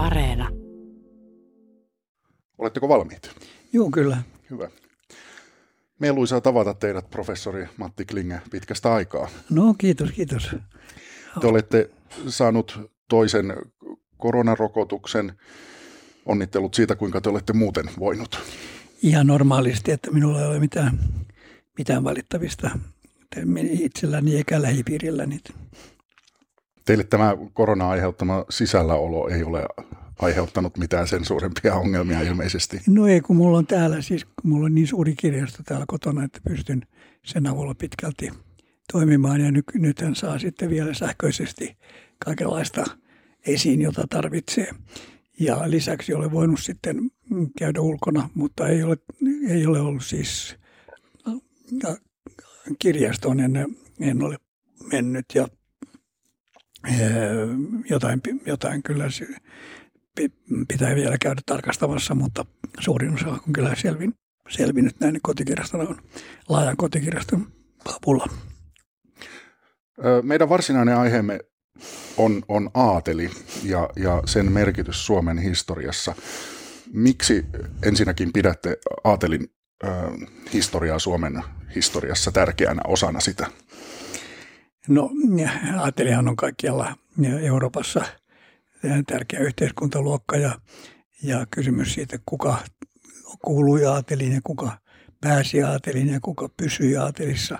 Areena. Oletteko valmiit? Joo, kyllä. Hyvä. Mieluisaa tavata teidät, professori Matti Klinge, pitkästä aikaa. No, kiitos, kiitos. Te olette saanut toisen koronarokotuksen. Onnittelut siitä, kuinka te olette muuten voinut. Ihan normaalisti, että minulla ei ole mitään, mitään valittavista itselläni eikä lähipiirilläni. Teille tämä korona aiheuttama sisälläolo ei ole aiheuttanut mitään sen suurempia ongelmia ilmeisesti. No ei, kun mulla on täällä, siis kun mulla on niin suuri kirjasto täällä kotona, että pystyn sen avulla pitkälti toimimaan. Ja nyt, nythän saa sitten vielä sähköisesti kaikenlaista esiin, jota tarvitsee. Ja lisäksi olen voinut sitten käydä ulkona, mutta ei ole, ei ole ollut siis kirjastoon en, en ole mennyt ja jotain, jotain kyllä pitää vielä käydä tarkastamassa, mutta suurin osa on kyllä selvin, selvinnyt näin kotikirjaston laajan kotikirjaston avulla. Meidän varsinainen aiheemme on, on aateli ja, ja sen merkitys Suomen historiassa. Miksi ensinnäkin pidätte aatelin ö, historiaa Suomen historiassa tärkeänä osana sitä? No aatelihan on kaikkialla Euroopassa tärkeä yhteiskuntaluokka ja, ja kysymys siitä, kuka kuului aateliin ja kuka pääsi aateliin ja kuka pysyi aatelissa,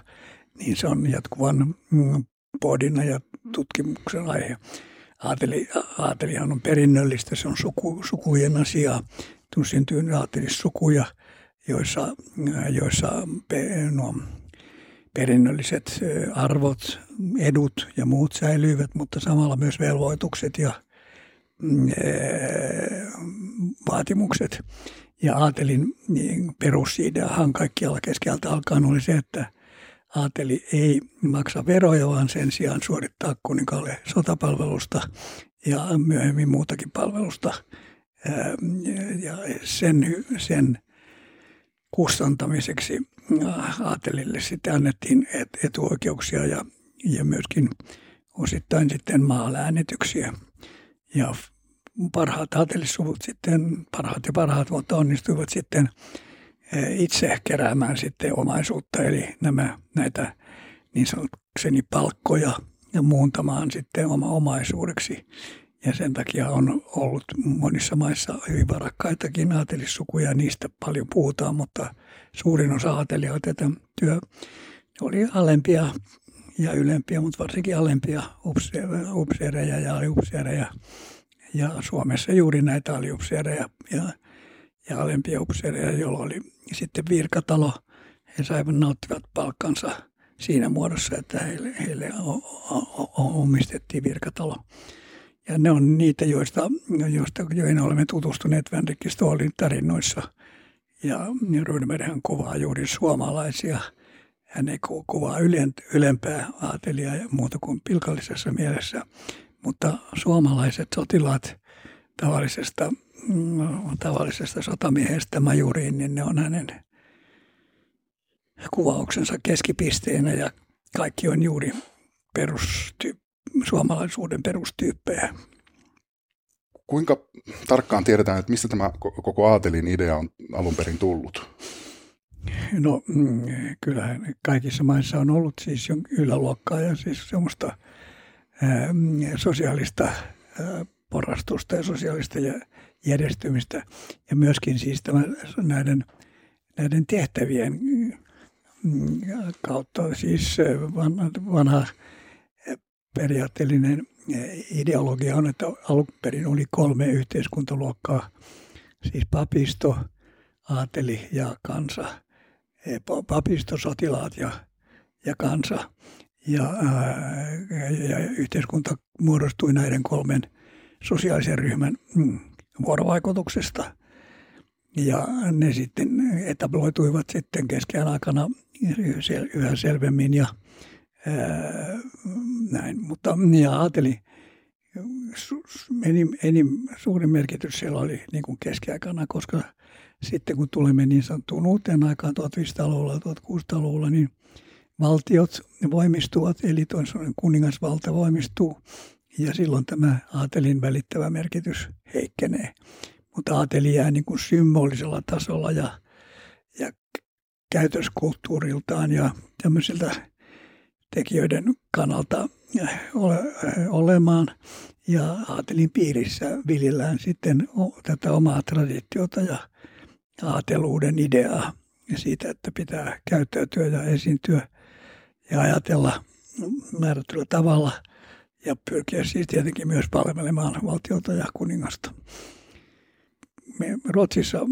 niin se on jatkuvan mm, pohdinnan ja tutkimuksen aihe. Aateli, aatelihan on perinnöllistä, se on suku, sukujen asiaa. Syntyy aatelissukuja, joissa, joissa no, perinnölliset arvot, edut ja muut säilyivät, mutta samalla myös velvoitukset ja mm, vaatimukset. Ja aatelin niin perusideahan kaikkialla keskeltä alkaen oli se, että aateli ei maksa veroja, vaan sen sijaan suorittaa kuninkaalle sotapalvelusta ja myöhemmin muutakin palvelusta. Ja sen, sen kustantamiseksi aatelille sitten annettiin etuoikeuksia ja, ja myöskin osittain sitten maaläänityksiä. Ja parhaat aatelissuvut sitten, parhaat ja parhaat, mutta onnistuivat sitten itse keräämään sitten omaisuutta, eli nämä, näitä niin sanotukseni palkkoja ja muuntamaan sitten oma omaisuudeksi. Ja sen takia on ollut monissa maissa hyvin varakkaitakin aatelissukuja ja niistä paljon puhutaan, mutta suurin osa aatelijoita työ oli alempia ja ylempiä, mutta varsinkin alempia upseereja ja aliupseereja. Ja Suomessa juuri näitä aliupseereja ja, ja alempia upseereja, joilla oli sitten virkatalo. He saivat nauttivat palkkansa siinä muodossa, että heille, heille omistettiin virkatalo. Ja ne on niitä, joista, joista joihin olemme tutustuneet Vänrikki Stoolin tarinoissa. Ja Rydmerhän kuvaa juuri suomalaisia. Hän ei kuvaa ylempää aatelia ja muuta kuin pilkallisessa mielessä. Mutta suomalaiset sotilaat tavallisesta, mm, tavallisesta sotamiehestä majuriin, niin ne on hänen kuvauksensa keskipisteenä ja kaikki on juuri perusty, suomalaisuuden perustyyppejä. Kuinka tarkkaan tiedetään, että mistä tämä koko aatelin idea on alun perin tullut? No mm, kyllähän kaikissa maissa on ollut siis yläluokkaa ja siis semmoista ää, sosiaalista ää, porrastusta ja sosiaalista järjestymistä ja myöskin siis tämän, näiden, näiden tehtävien mm, kautta siis vanha, vanha periaatteellinen ideologia on, että alun perin oli kolme yhteiskuntaluokkaa, siis papisto, aateli ja kansa. Papisto, sotilaat ja, ja kansa. Ja, ja, ja yhteiskunta muodostui näiden kolmen sosiaalisen ryhmän mm, vuorovaikutuksesta. Ja ne sitten etabloituivat sitten keskeän aikana yhä selvemmin ja näin. Mutta ja ajattelin, enim, enim, suurin merkitys siellä oli niin kuin keskiaikana, koska sitten kun tulemme niin sanottuun uuteen aikaan 1500-luvulla, 1600-luvulla, niin valtiot voimistuvat, eli kuningasvalta voimistuu ja silloin tämä aatelin välittävä merkitys heikkenee. Mutta aateli jää niin kuin symbolisella tasolla ja, ja käytöskulttuuriltaan ja tämmöisiltä tekijöiden kannalta ole, olemaan. Ja aatelin piirissä viljellään sitten tätä omaa traditiota ja aateluuden ideaa siitä, että pitää käyttäytyä ja esiintyä ja ajatella määrätyllä tavalla ja pyrkiä siis tietenkin myös palvelemaan valtiota ja kuningasta. Me Ruotsissa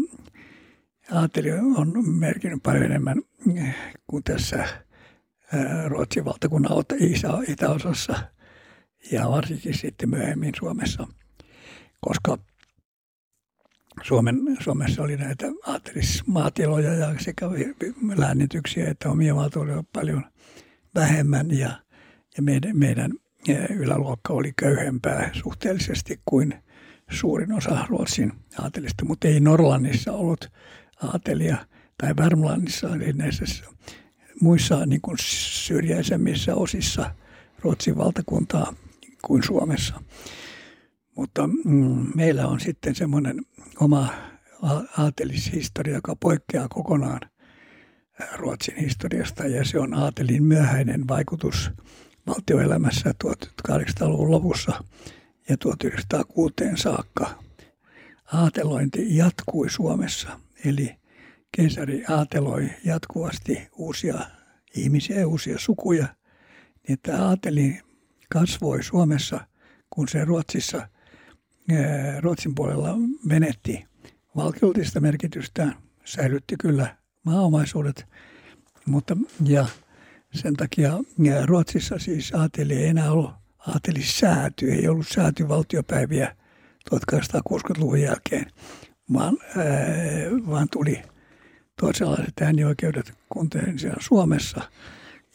aateli on merkinnyt paljon enemmän kuin tässä Ruotsin valtakunnan itäosassa ja varsinkin sitten myöhemmin Suomessa, koska Suomen, Suomessa oli näitä aattelismaatiloja ja sekä läännityksiä että omia maatiloja paljon vähemmän ja, ja meidän, meidän yläluokka oli köyhempää suhteellisesti kuin suurin osa Ruotsin aatelista, mutta ei Norlannissa ollut aatelia tai Värmlannissa, eli näissä muissa niin kuin syrjäisemmissä osissa Ruotsin valtakuntaa kuin Suomessa. Mutta mm, meillä on sitten semmoinen oma aatelishistoria, joka poikkeaa kokonaan Ruotsin historiasta ja se on aatelin myöhäinen vaikutus valtioelämässä 1800-luvun lopussa ja 1906 saakka. Aatelointi jatkui Suomessa, eli keisari aateloi jatkuvasti uusia ihmisiä ja uusia sukuja, niin että aateli kasvoi Suomessa, kun se Ruotsissa, Ruotsin puolella menetti valtiollista merkitystä, säilytti kyllä maaomaisuudet, mutta ja sen takia Ruotsissa siis aateli ei enää ollut aatelissääty, ei ollut säätyvaltiopäiviä 1860-luvun jälkeen, vaan, ää, vaan tuli toisenlaiset äänioikeudet kuin siellä Suomessa.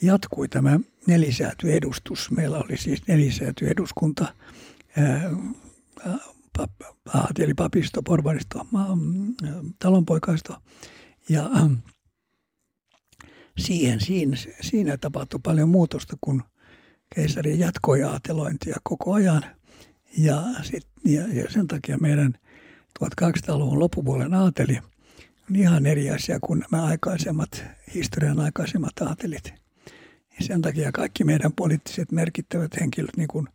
Jatkui tämä nelisäätyedustus. Meillä oli siis nelisäätyeduskunta, aateli papisto, porvaristo, talonpoikaisto ja siihen, siinä, siinä tapahtui paljon muutosta, kun keisari jatkoi aatelointia koko ajan. Ja, sit, ja, ja sen takia meidän 1800-luvun loppupuolen aateli on ihan eri asia kuin nämä aikaisemmat, historian aikaisemmat aatelit. Ja sen takia kaikki meidän poliittiset merkittävät henkilöt, niin kuin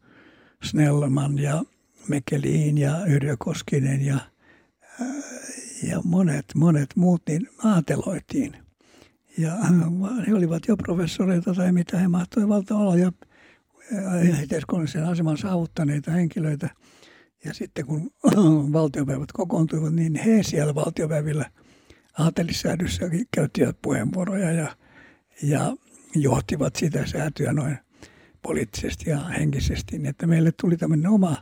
Snellman ja Mekeliin ja Yrjö Koskinen ja, ja monet, monet muut, niin aateloitiin – ja he olivat jo professoreita tai mitä he mahtoivat olla ja yhteiskunnallisen aseman saavuttaneita henkilöitä. Ja sitten kun valtiopäivät kokoontuivat, niin he siellä valtiopäivillä aatelissäädyssä käyttivät puheenvuoroja ja, ja johtivat sitä säätyä noin poliittisesti ja henkisesti, niin että meille tuli tämmöinen oma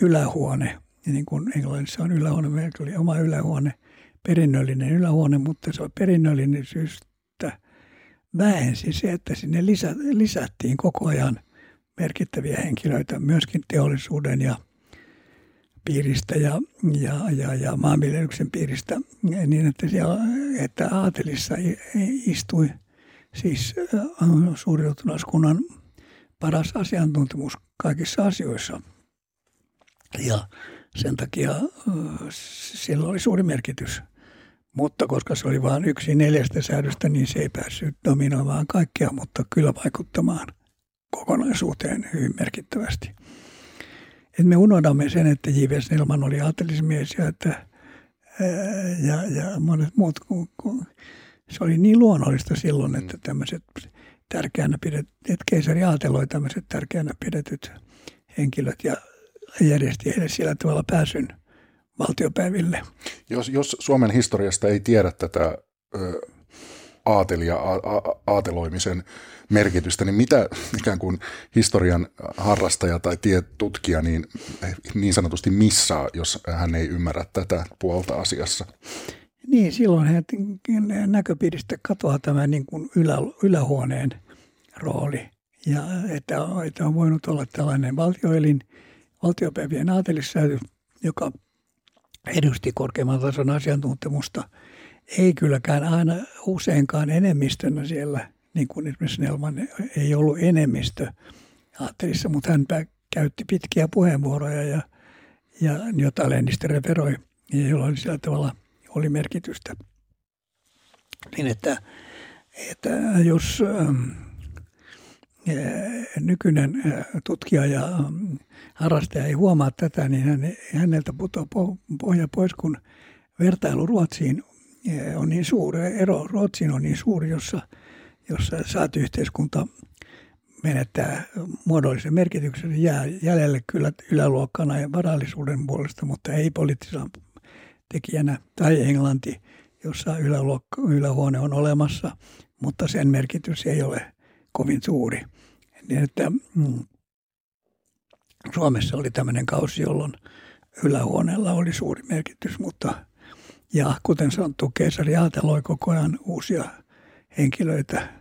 ylähuone, niin kuin Englannissa on ylähuone, meillä oli oma ylähuone – perinnöllinen ylähuone, mutta se on perinnöllinen syystä vähensi se, että sinne lisä, lisättiin koko ajan merkittäviä henkilöitä myöskin teollisuuden ja piiristä ja, ja, ja, ja maanviljelyksen piiristä niin, että, siellä, että aatelissa istui siis äh, suuriutunaskunnan paras asiantuntemus kaikissa asioissa. Ja sen takia äh, sillä oli suuri merkitys. Mutta koska se oli vain yksi neljästä säädöstä, niin se ei päässyt dominoimaan kaikkea, mutta kyllä vaikuttamaan kokonaisuuteen hyvin merkittävästi. Et me unohdamme sen, että J.V. Snellman oli aatelismies ja, että, ja, ja monet muut. Kun, kun, se oli niin luonnollista silloin, että mm. tämmöiset tärkeänä pidet, että keisari aateloi tämmöiset tärkeänä pidetyt henkilöt ja järjesti heille sillä tavalla pääsyn valtiopäiville. Jos, jos Suomen historiasta ei tiedä tätä ö, aatelia, a, a, aateloimisen merkitystä, niin mitä ikään kuin historian harrastaja tai tietutkija niin, niin sanotusti missaa, jos hän ei ymmärrä tätä puolta asiassa? Niin, silloin näköpiiristä katoaa tämä niin kuin ylä, ylähuoneen rooli. Ja että, että on voinut olla tällainen valtioelin, valtiopäivien aatelissääty, joka edusti korkeamman tason asiantuntemusta. Ei kylläkään aina useinkaan enemmistönä siellä, niin kuin esimerkiksi Nelman ei ollut enemmistö aattelissa, mutta hän käytti pitkiä puheenvuoroja ja, ja jota Lennistä referoi, jolla oli sillä tavalla oli merkitystä. Niin että, että jos ähm, nykyinen tutkija ja harrastaja ei huomaa tätä, niin hän, häneltä putoaa pohja pois, kun vertailu Ruotsiin on niin suuri, ero Ruotsiin on niin suuri, jossa, jossa saatiyhteiskunta menettää muodollisen merkityksen jää jäljelle kyllä yläluokkana ja varallisuuden puolesta, mutta ei poliittisena tekijänä, tai Englanti, jossa yläluokka, ylähuone on olemassa, mutta sen merkitys ei ole kovin suuri. Niin että mm, Suomessa oli tämmöinen kausi, jolloin ylähuoneella oli suuri merkitys, mutta ja kuten sanottu, keisari ajateloi koko ajan uusia henkilöitä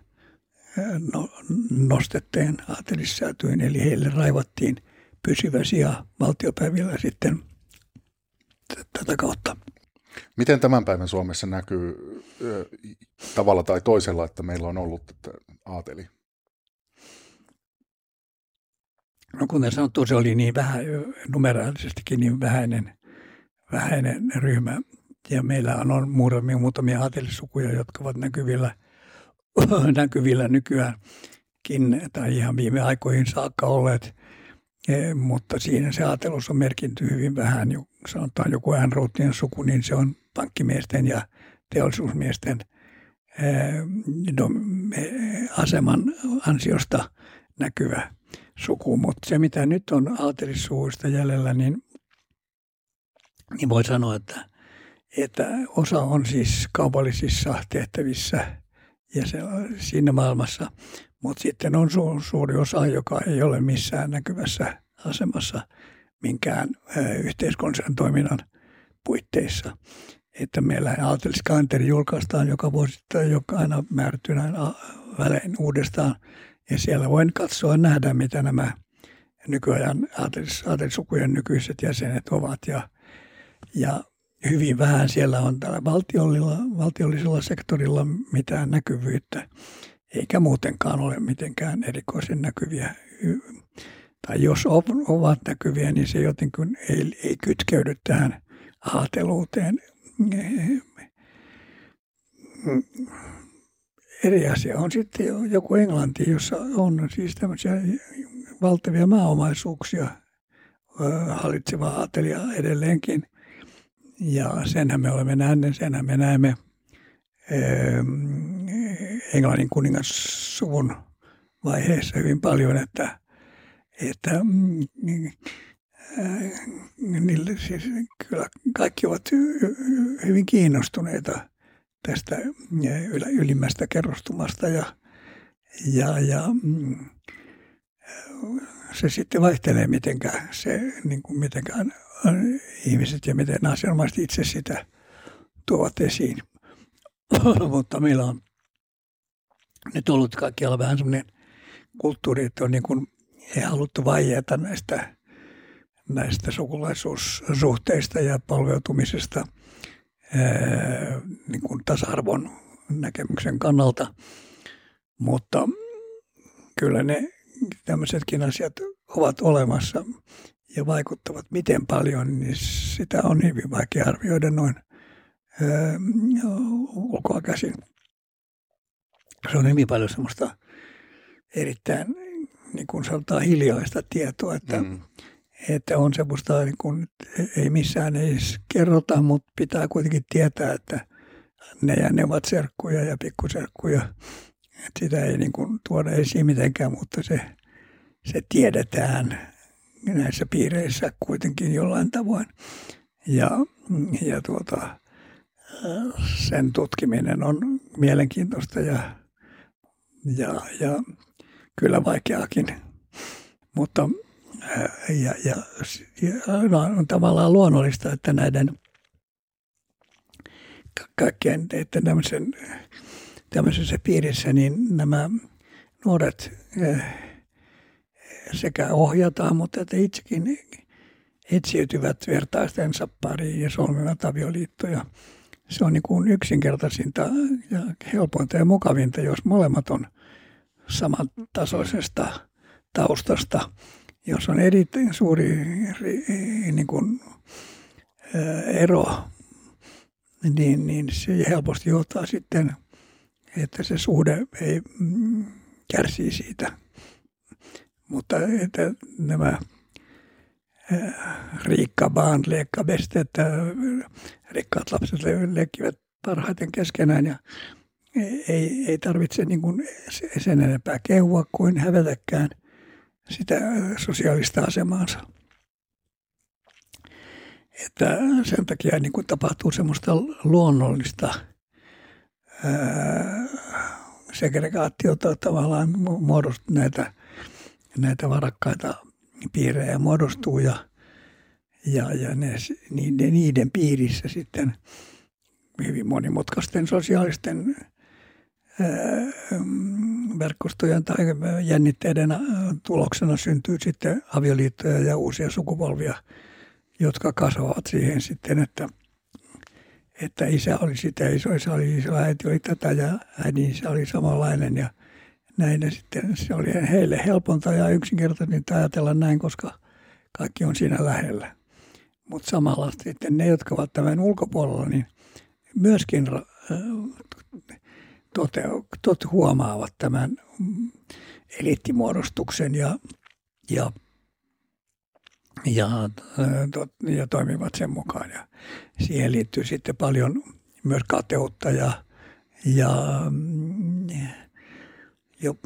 nostetteen aatelissäätyin, eli heille raivattiin pysyvä sija valtiopäivillä sitten tätä kautta. Miten tämän päivän Suomessa näkyy tavalla tai toisella, että meillä on ollut aateli? No kuten sanottu, se oli niin vähän, numeraalisestikin niin vähäinen, vähäinen ryhmä. Ja meillä on muutamia, muutamia aatelissukuja, jotka ovat näkyvillä, näkyvillä nykyäänkin tai ihan viime aikoihin saakka olleet. E, mutta siinä se aatelus on merkinty hyvin vähän. Sanotaan joku Äänruuttien suku, niin se on pankkimiesten ja teollisuusmiesten e, aseman ansiosta näkyvä suku, mutta se mitä nyt on aatelissuvuista jäljellä, niin, niin voi sanoa, että, että osa on siis kaupallisissa tehtävissä ja se siinä maailmassa, mutta sitten on su, suuri osa, joka ei ole missään näkyvässä asemassa minkään yhteiskunnallisen toiminnan puitteissa. Että meillä aateliskalenteri julkaistaan joka vuosi, joka aina määrätty näin välein uudestaan – ja siellä voin katsoa nähdä, mitä nämä nykyajan aatelisukujen nykyiset jäsenet ovat. Ja, ja hyvin vähän siellä on tällä valtiollisella, valtiollisella sektorilla mitään näkyvyyttä, eikä muutenkaan ole mitenkään erikoisen näkyviä. Tai jos ovat näkyviä, niin se jotenkin ei, ei kytkeydy tähän aateluuteen eri asia on sitten joku Englanti, jossa on siis tämmöisiä valtavia maaomaisuuksia hallitseva aatelija edelleenkin. Ja senhän me olemme nähneet, senhän me näemme Englannin kuningassuvun vaiheessa hyvin paljon, että, että niille siis kyllä kaikki ovat hyvin kiinnostuneita tästä ylimmästä kerrostumasta ja, ja, ja mm, se sitten vaihtelee mitenkään, se, niin kuin mitenkään ihmiset ja miten asianomaiset itse sitä tuovat esiin. Mutta meillä on nyt ollut kaikkialla vähän semmoinen kulttuuri, että on niin kuin, ei haluttu vaieta näistä, näistä sukulaisuussuhteista ja palveutumisesta – niin kuin tasa-arvon näkemyksen kannalta. Mutta kyllä ne tämmöisetkin asiat ovat olemassa ja vaikuttavat miten paljon, niin sitä on hyvin vaikea arvioida noin öö, ulkoa käsin. Se on hyvin paljon semmoista erittäin, niin kuin sanotaan, hiljaista tietoa, että mm että on semmoista, niin kuin, ei missään ei kerrota, mutta pitää kuitenkin tietää, että ne ja ne ovat serkkuja ja pikkuserkkuja. Että sitä ei niin kuin tuoda esiin mitenkään, mutta se, se tiedetään näissä piireissä kuitenkin jollain tavoin. Ja, ja tuota, sen tutkiminen on mielenkiintoista ja, ja, ja kyllä vaikeakin. Mutta ja, ja, ja on tavallaan luonnollista, että näiden kaikkien, että tämmöisen, tämmöisessä piirissä niin nämä nuoret sekä ohjataan, mutta että itsekin etsiytyvät vertaistensa pariin ja solmivat avioliittoja. Se on niin kuin yksinkertaisinta ja helpointa ja mukavinta, jos molemmat on samantasoisesta taustasta jos on erittäin suuri niin kuin, ero, niin, niin se helposti johtaa sitten, että se suhde ei mm, kärsii siitä. Mutta että nämä Riikka vaan leikka että rikkaat lapset leikkivät parhaiten keskenään ja ei, ei tarvitse niin kuin sen enempää kehua kuin hävetäkään sitä sosiaalista asemaansa. Että sen takia niin kuin tapahtuu semmoista luonnollista ää, segregaatiota tavallaan muodostuu näitä, näitä varakkaita piirejä muodostuu ja, ja, ja ne, niiden, niiden piirissä sitten hyvin monimutkaisten sosiaalisten verkostojen tai jännitteiden tuloksena syntyy sitten avioliittoja ja uusia sukupolvia, jotka kasvavat siihen sitten, että, että isä oli sitä, isoisä oli iso, äiti oli tätä ja äidin isä oli samanlainen ja näin. Sitten se oli heille helponta ja yksinkertaisinta ajatella näin, koska kaikki on siinä lähellä. Mutta samalla sitten ne, jotka ovat tämän ulkopuolella, niin myöskin tote, tot huomaavat tämän eliittimuodostuksen ja, ja, ja, tot, ja toimivat sen mukaan. Ja siihen liittyy sitten paljon myös kateutta ja, ja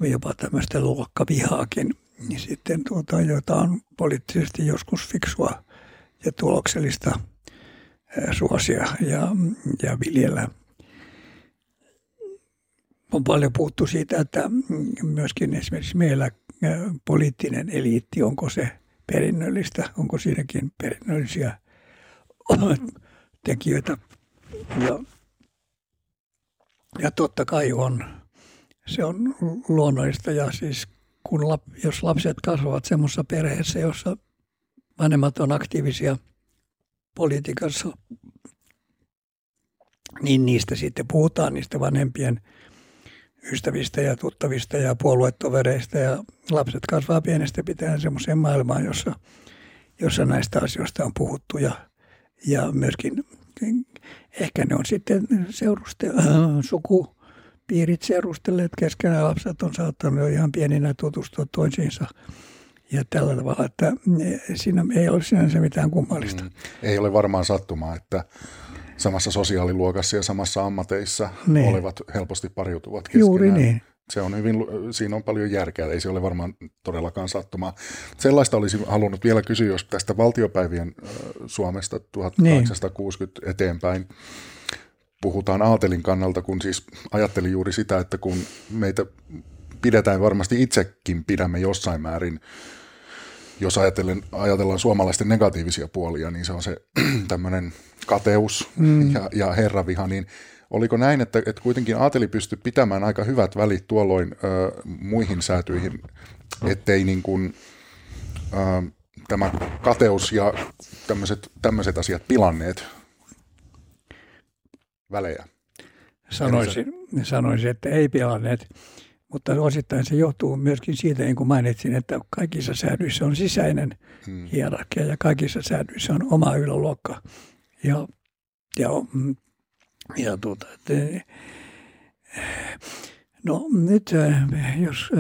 jopa tämmöistä luokkavihaakin, niin sitten tuota, jota on poliittisesti joskus fiksua ja tuloksellista suosia ja, ja viljellä – on paljon puhuttu siitä, että myöskin esimerkiksi meillä poliittinen eliitti, onko se perinnöllistä, onko siinäkin perinnöllisiä tekijöitä. Ja, ja totta kai on. Se on luonnollista ja siis kun lap, jos lapset kasvavat semmoisessa perheessä, jossa vanhemmat on aktiivisia politiikassa, niin niistä sitten puhutaan, niistä vanhempien – ystävistä ja tuttavista ja puoluetovereista ja lapset kasvaa pienestä pitäen semmoiseen maailmaan, jossa, jossa näistä asioista on puhuttu ja, ja myöskin ehkä ne on sitten seuruste, äh, sukupiirit seurustelleet keskenään. Lapset on saattanut jo ihan pieninä tutustua toisiinsa ja tällä tavalla, että siinä ei ole sinänsä mitään kummallista. Mm, ei ole varmaan sattumaa, että samassa sosiaaliluokassa ja samassa ammateissa niin. olevat helposti pariutuvat keskenään. Juuri niin. Se on hyvin, siinä on paljon järkeä, ei se ole varmaan todellakaan sattumaa. Sellaista olisi halunnut vielä kysyä, jos tästä valtiopäivien Suomesta 1860 niin. eteenpäin puhutaan Aatelin kannalta, kun siis ajattelin juuri sitä, että kun meitä pidetään varmasti itsekin pidämme jossain määrin jos ajatellen, ajatellaan suomalaisten negatiivisia puolia, niin se on se tämmöinen kateus mm. ja, ja herraviha, niin oliko näin, että, että kuitenkin Aateli pystyi pitämään aika hyvät välit tuolloin ö, muihin säätyihin, ettei niin kuin, ö, tämä kateus ja tämmöiset, asiat pilanneet välejä? Sanoisin, sanoisin, että ei pilanneet. Mutta osittain se johtuu myöskin siitä, niin kuin mainitsin, että kaikissa säädyissä on sisäinen hmm. hierarkia ja kaikissa säädyissä on oma yläluokka. Ja, ja, mm, ja tuota, että, no nyt jos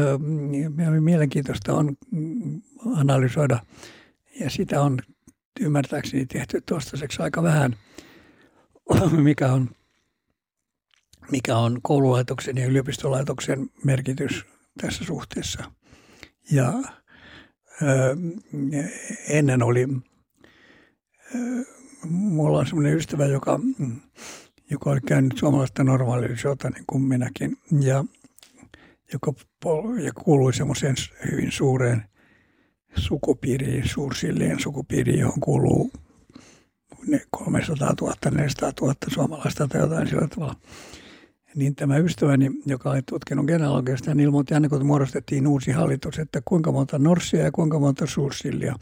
mielenkiintoista on analysoida, ja sitä on ymmärtääkseni tehty toistaiseksi aika vähän, mikä on mikä on koululaitoksen ja yliopistolaitoksen merkitys tässä suhteessa. Ja ennen oli, mulla on semmoinen ystävä, joka, joka oli käynyt suomalaista normaalisuutta niin kuin minäkin, ja joka ja kuului semmoiseen hyvin suureen sukupiiriin, suursilleen sukupiiriin, johon kuuluu ne 300 000, 400 000 suomalaista tai jotain sillä tavalla niin tämä ystäväni, joka oli tutkinut genealogiasta, hän ilmoitti aina kun muodostettiin uusi hallitus, että kuinka monta norssia ja kuinka monta suursillia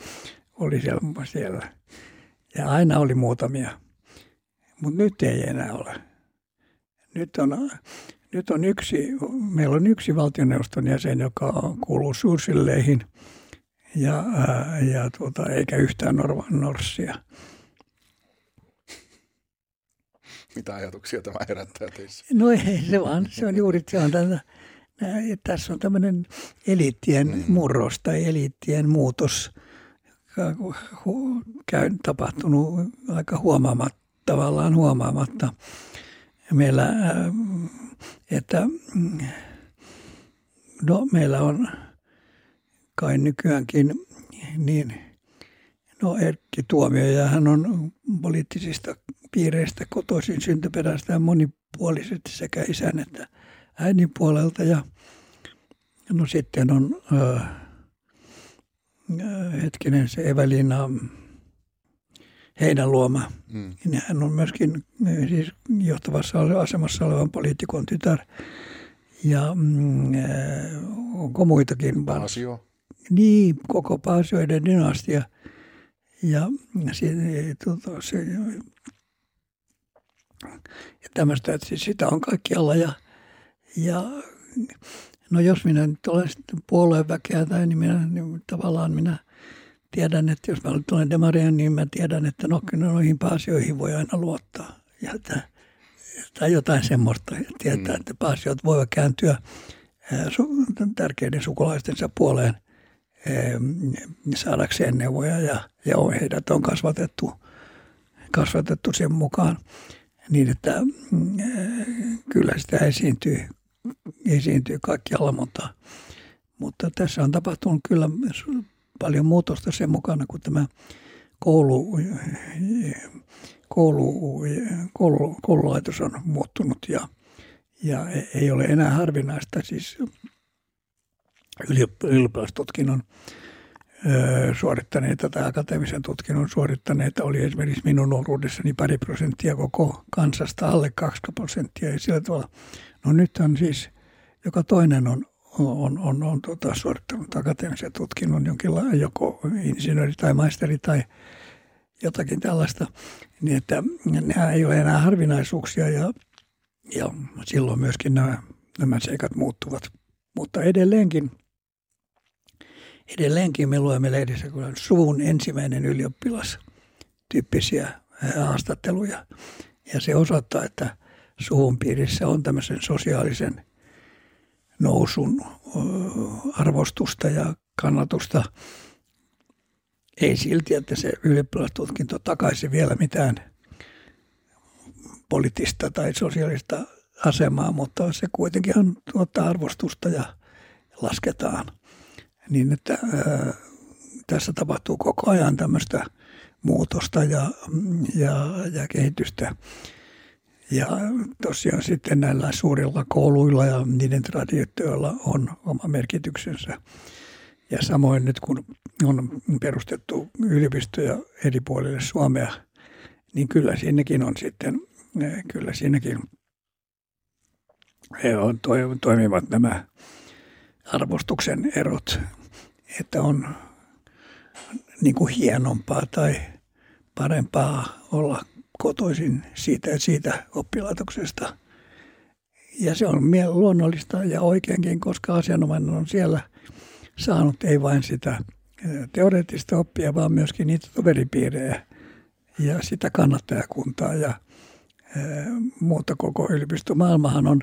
oli siellä. siellä. Ja aina oli muutamia, mutta nyt ei enää ole. Nyt on, nyt on yksi, meillä on yksi valtioneuvoston jäsen, joka kuuluu suursilleihin ja, ja tuota, eikä yhtään norva, norssia. Mitä ajatuksia tämä herättää teissä? No ei se vaan, se on juuri se on tätä, tässä on tämmöinen eliittien mm. murros tai eliittien muutos käy, tapahtunut aika huomaamatta, tavallaan huomaamatta. Meillä, että no, meillä on kai nykyäänkin niin, no Erkki Tuomio, ja hän on poliittisista piireistä kotoisin syntyperäistä ja monipuolisesti sekä isän että äidin puolelta. Ja no sitten on ö, hetkinen se Evelina Heinäluoma. Mm. Hän on myöskin siis johtavassa asemassa olevan poliitikon tytär. Ja mm, onko muitakin? Paasio. Niin, koko Paasioiden dynastia. Ja se, tuota, se, ja tämmöistä, että siis sitä on kaikkialla. Ja, ja no jos minä nyt olen sitten puolueväkeä tai niin minä niin tavallaan minä tiedän, että jos mä olen demaria, niin mä tiedän, että no, noihin paasioihin voi aina luottaa. Ja että, tai jotain semmoista. Ja tietää, mm. että paasiot voivat kääntyä tärkeiden sukulaistensa puoleen saadakseen neuvoja ja, ja heidät on kasvatettu, kasvatettu sen mukaan niin, että kyllä sitä esiintyy, esiintyy kaikkialla, mutta, mutta tässä on tapahtunut kyllä paljon muutosta sen mukana, kun tämä koulu, koulu, koulu, koululaitos on muuttunut ja, ja ei ole enää harvinaista. Siis ylioppilastutkinnon suorittaneita tai akateemisen tutkinnon suorittaneita oli esimerkiksi minun nuoruudessani pari prosenttia koko kansasta, alle 2 prosenttia. Ja sillä tavalla, no nyt on siis, joka toinen on, on, on, on tuota, suorittanut akateemisen tutkinnon jonkinlainen joko insinööri tai maisteri tai jotakin tällaista, niin että nämä ei ole enää harvinaisuuksia ja, ja silloin myöskin nämä, nämä seikat muuttuvat. Mutta edelleenkin – edelleenkin me luemme lehdissä kun suvun ensimmäinen ylioppilas tyyppisiä haastatteluja. Ja se osoittaa, että suvun piirissä on tämmöisen sosiaalisen nousun arvostusta ja kannatusta. Ei silti, että se ylioppilastutkinto takaisi vielä mitään poliittista tai sosiaalista asemaa, mutta se kuitenkin on tuottaa arvostusta ja lasketaan – niin että tässä tapahtuu koko ajan tämmöistä muutosta ja, ja, ja kehitystä. Ja tosiaan sitten näillä suurilla kouluilla ja niiden traditioilla on oma merkityksensä. Ja samoin nyt kun on perustettu yliopistoja eri puolille Suomea, niin kyllä siinäkin on sitten, kyllä siinäkin on, toimivat nämä arvostuksen erot että on niin kuin hienompaa tai parempaa olla kotoisin siitä ja siitä oppilaitoksesta. Ja se on luonnollista ja oikeinkin, koska asianomainen on siellä saanut ei vain sitä teoreettista oppia, vaan myöskin niitä toveripiirejä ja sitä kannattajakuntaa ja muuta koko yliopistomaailmahan on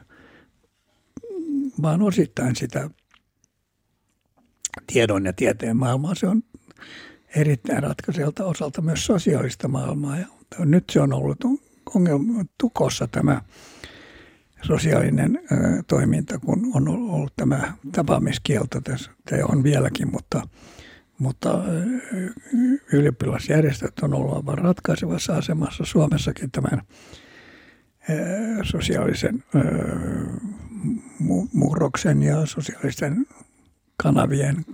vaan osittain sitä tiedon ja tieteen maailmaa. Se on erittäin ratkaiselta osalta myös sosiaalista maailmaa. Ja nyt se on ollut ongelma tukossa tämä sosiaalinen ö, toiminta, kun on ollut tämä tapaamiskielto, tässä on vieläkin, mutta, mutta ylioppilasjärjestöt on ollut aivan ratkaisevassa asemassa Suomessakin tämän sosiaalisen murroksen ja sosiaalisten kanavien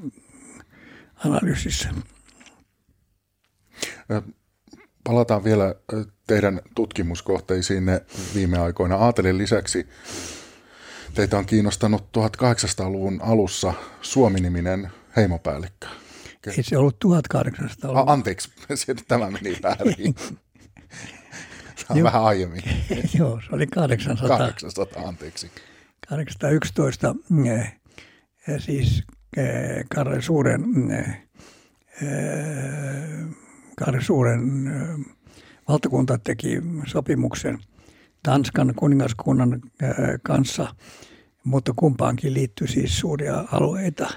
analyysissä. Palataan vielä teidän tutkimuskohteisiin viime aikoina. Aatelin lisäksi teitä on kiinnostanut 1800-luvun alussa Suomi-niminen heimopäällikkö. Ei se ollut 1800 A, anteeksi, tämä meni väärin. Tämä on vähän aiemmin. Joo, se oli 800. 800, anteeksi. 811 siis Karle Suuren Kaari Suuren valtakunta teki sopimuksen Tanskan kuningaskunnan kanssa, mutta kumpaankin liittyi siis suuria alueita.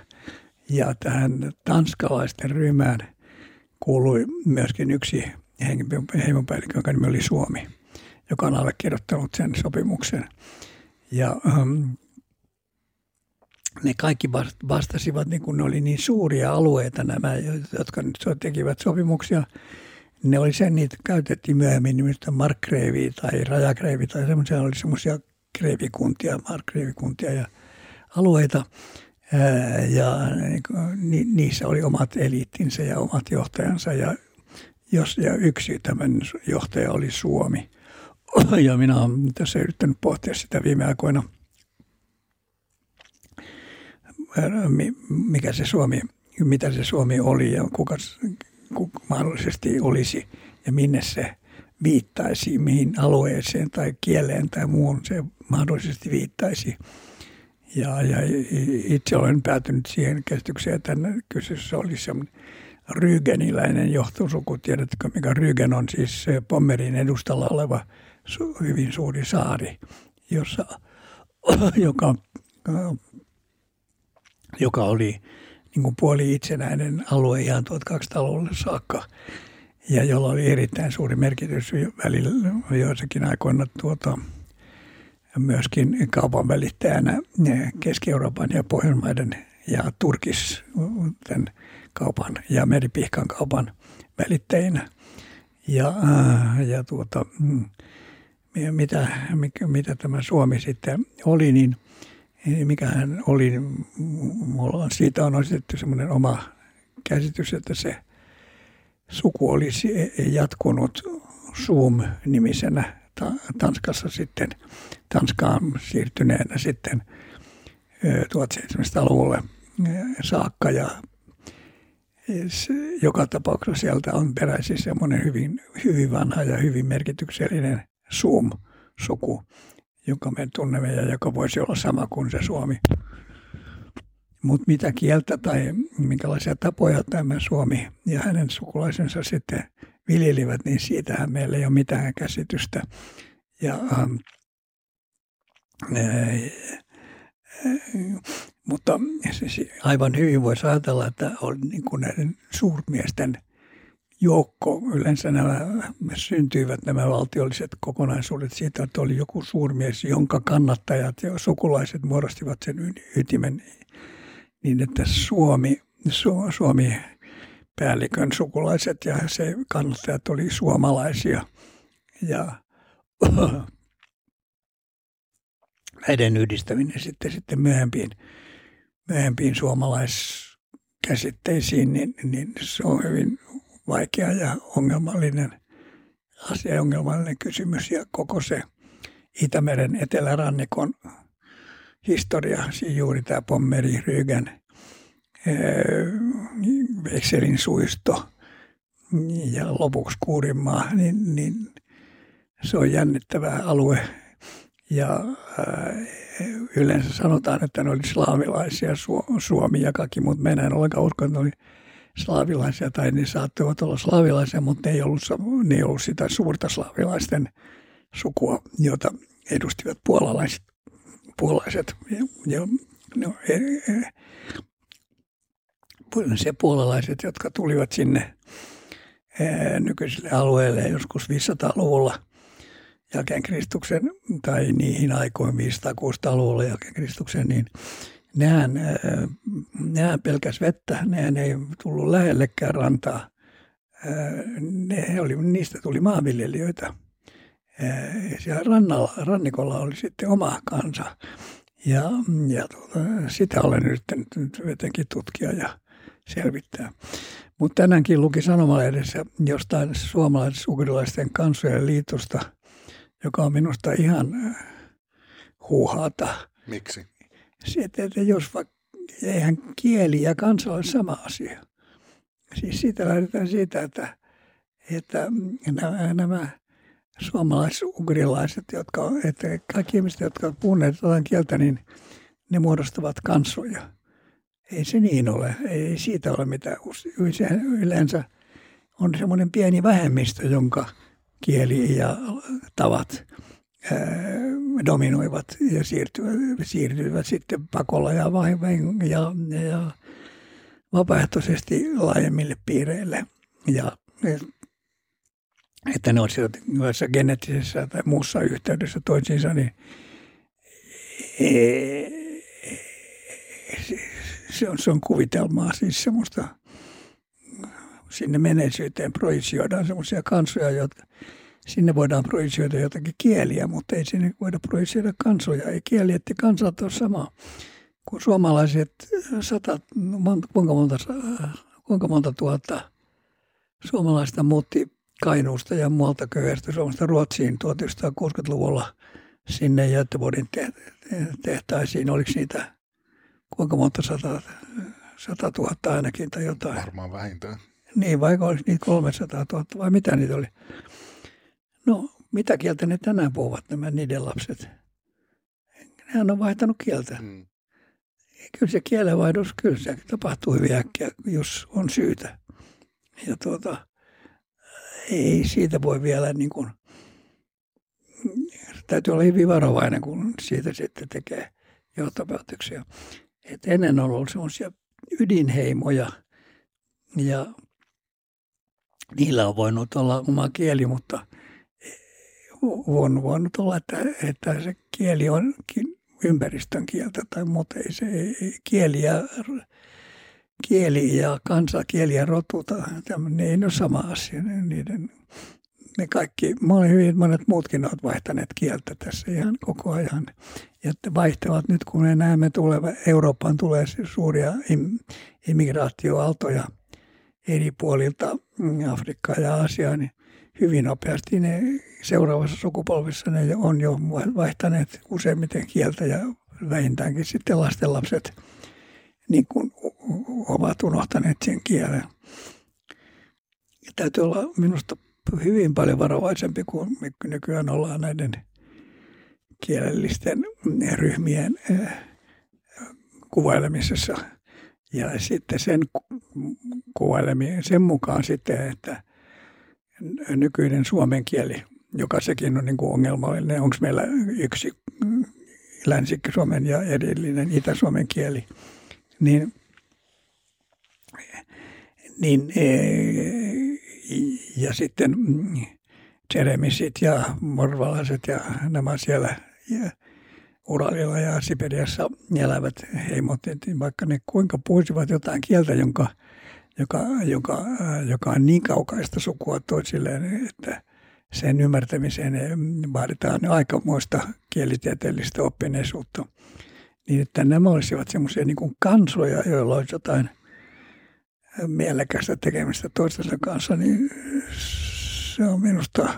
Ja tähän tanskalaisten ryhmään kuului myöskin yksi heimopäällikkö, joka nimi oli Suomi, joka on allekirjoittanut sen sopimuksen. Ja ähm, ne kaikki vastasivat, niin kun ne oli niin suuria alueita nämä, jotka nyt tekivät sopimuksia. Ne oli sen, niitä käytettiin myöhemmin nimistä markkreivi tai rajakreivi tai semmoisia, oli semmoisia kreivikuntia, markkreivikuntia ja alueita. Ja niin niissä oli omat eliittinsä ja omat johtajansa ja, jos, ja yksi tämän johtaja oli Suomi. Ja minä olen tässä yrittänyt pohtia sitä viime aikoina – mikä se Suomi, mitä se Suomi oli ja kuka, kuka mahdollisesti olisi ja minne se viittaisi, mihin alueeseen tai kieleen tai muuhun se mahdollisesti viittaisi. Ja, ja itse olen päätynyt siihen käsitykseen, että kyseessä oli semmoinen rygeniläinen johtosuku. Tiedätkö, mikä Rygen on siis Pommerin edustalla oleva hyvin suuri saari, jossa, joka joka oli niin kuin puoli itsenäinen alue ihan 1200-luvulle saakka ja jolla oli erittäin suuri merkitys välillä joissakin aikoina tuota, myöskin kaupan välittäjänä Keski-Euroopan ja Pohjoismaiden ja Turkis kaupan ja meripihkan kaupan välittäjinä. Ja, ja tuota, mm, mitä, mitä tämä Suomi sitten oli, niin – mikä hän oli, mulla on, siitä on esitetty semmoinen oma käsitys, että se suku olisi jatkunut Zoom-nimisenä Tanskassa sitten, Tanskaan siirtyneenä sitten 1700-luvulle saakka. Ja joka tapauksessa sieltä on peräisin semmoinen hyvin, hyvin vanha ja hyvin merkityksellinen Zoom-suku, jonka me tunnemme ja joka voisi olla sama kuin se Suomi. Mutta mitä kieltä tai minkälaisia tapoja tämä Suomi ja hänen sukulaisensa sitten viljelivät, niin siitähän meillä ei ole mitään käsitystä. Ja, ähm, äh, äh, mutta siis aivan hyvin voisi ajatella, että on niin kuin näiden suurmiesten joukko. Yleensä nämä syntyivät nämä valtiolliset kokonaisuudet siitä, että oli joku suurmies, jonka kannattajat ja sukulaiset muodostivat sen ytimen niin, että Suomi, Su, Suomi päällikön sukulaiset ja se kannattajat oli suomalaisia. Ja näiden yhdistäminen sitten, sitten myöhempiin, myöhempiin suomalaiskäsitteisiin, niin, niin se on hyvin vaikea ja ongelmallinen asia, ongelmallinen kysymys. Ja koko se Itämeren etelärannikon historia, siis juuri tämä Pommeri, Rygän, Vekselin suisto ja lopuksi Kuurinmaa, niin, niin se on jännittävä alue. Ja yleensä sanotaan, että ne oli slaavilaisia Suomi ja kaikki, mutta mä en ollenkaan usko, että ne oli slaavilaisia, tai ne saattoivat olla slaavilaisia, mutta ne ei ollut, ne ei ollut sitä suurta slaavilaisten sukua, jota edustivat puolalaiset. puolalaiset ja, ja no, e, e, se puolalaiset, jotka tulivat sinne e, nykyiselle alueelle joskus 500-luvulla jälkeen Kristuksen, tai niihin aikoihin 500-600-luvulla jälkeen Kristuksen, niin nehän, nehän pelkäs vettä, nehän ei tullut lähellekään rantaa. Ne oli, niistä tuli maanviljelijöitä. Siellä rannalla, rannikolla oli sitten oma kansa. Ja, ja tuota, sitä olen yrittänyt nyt jotenkin tutkia ja selvittää. Mutta tänäänkin luki sanomalehdessä jostain suomalais-ugrilaisten kansojen liitosta, joka on minusta ihan huuhaata. Miksi? Siitä, että jos vaikka, eihän kieli ja kansa ole sama asia. Siis siitä lähdetään siitä, että, että nämä, nämä suomalais-ugrilaiset, jotka, että kaikki ihmiset, jotka ovat puhuneet jotain kieltä, niin ne muodostavat kansoja. Ei se niin ole. Ei siitä ole mitään. Yleensä on semmoinen pieni vähemmistö, jonka kieli ja tavat dominoivat ja siirtyvät, siirtyvät sitten pakolla ja, ja, ja vapaaehtoisesti laajemmille piireille. Ja että ne olisivat geneettisessä tai muussa yhteydessä toisiinsa, niin se on, se on kuvitelmaa, siis semmoista, sinne menneisyyteen projisoidaan semmoisia kansoja, jotka, sinne voidaan projisoida jotakin kieliä, mutta ei sinne voida projisoida kansoja. Ei kieli, että kansat ole sama kuin suomalaiset sata, kuinka monta, kuinka monta tuhatta suomalaista muutti Kainuusta ja muualta köyhästä Suomesta Ruotsiin 1960-luvulla sinne Göteborgin tehtaisiin. Oliko niitä kuinka monta sata, sata tuhatta ainakin tai jotain? Varmaan vähintään. Niin, vaikka olisi niitä 300 000 vai mitä niitä oli? No, mitä kieltä ne tänään puhuvat nämä niiden lapset? Nehän on vaihtanut kieltä. Hmm. Kyllä se kielenvaihdos, kyllä se tapahtuu hyvin äkkiä, jos on syytä. Ja tuota, ei siitä voi vielä niin kuin, täytyy olla hyvin varovainen, kun siitä sitten tekee johtopäätöksiä. Et ennen on ollut semmoisia ydinheimoja ja niillä on voinut olla oma kieli, mutta on voinut olla, että, että se kieli onkin ympäristön kieltä tai muuta. Ei se ei, kieli ja kieli ja kansa, kieli ja rotu, ne ei ole sama asia. Niiden, ne kaikki, hyvin monet muutkin ovat vaihtaneet kieltä tässä ihan koko ajan. Ja vaihtavat nyt, kun me näemme tuleva, Eurooppaan tulee suuria im, immigraatioaaltoja eri puolilta mm, Afrikkaa ja Aasiaa, niin hyvin nopeasti ne seuraavassa sukupolvessa ne on jo vaihtaneet useimmiten kieltä ja vähintäänkin sitten lastenlapset niin kuin ovat unohtaneet sen kielen. Ja täytyy olla minusta hyvin paljon varovaisempi kuin nykyään ollaan näiden kielellisten ryhmien eh, kuvailemisessa. Ja sitten sen kuvaileminen sen mukaan sitten, että nykyinen suomen kieli, joka sekin on niin kuin ongelmallinen, onko meillä yksi länsi-Suomen ja erillinen Itä-Suomen kieli, niin, niin e, ja sitten Jeremisit ja morvalaiset ja nämä siellä ja Uralilla ja Siperiassa elävät heimot, vaikka ne kuinka puhuisivat jotain kieltä, jonka, joka, joka, joka on niin kaukaista sukua toisilleen, että sen ymmärtämiseen vaaditaan aikamoista kielitieteellistä oppineisuutta niin että nämä olisivat semmoisia niin kansoja, joilla olisi jotain mielekästä tekemistä toistensa kanssa, niin se on minusta,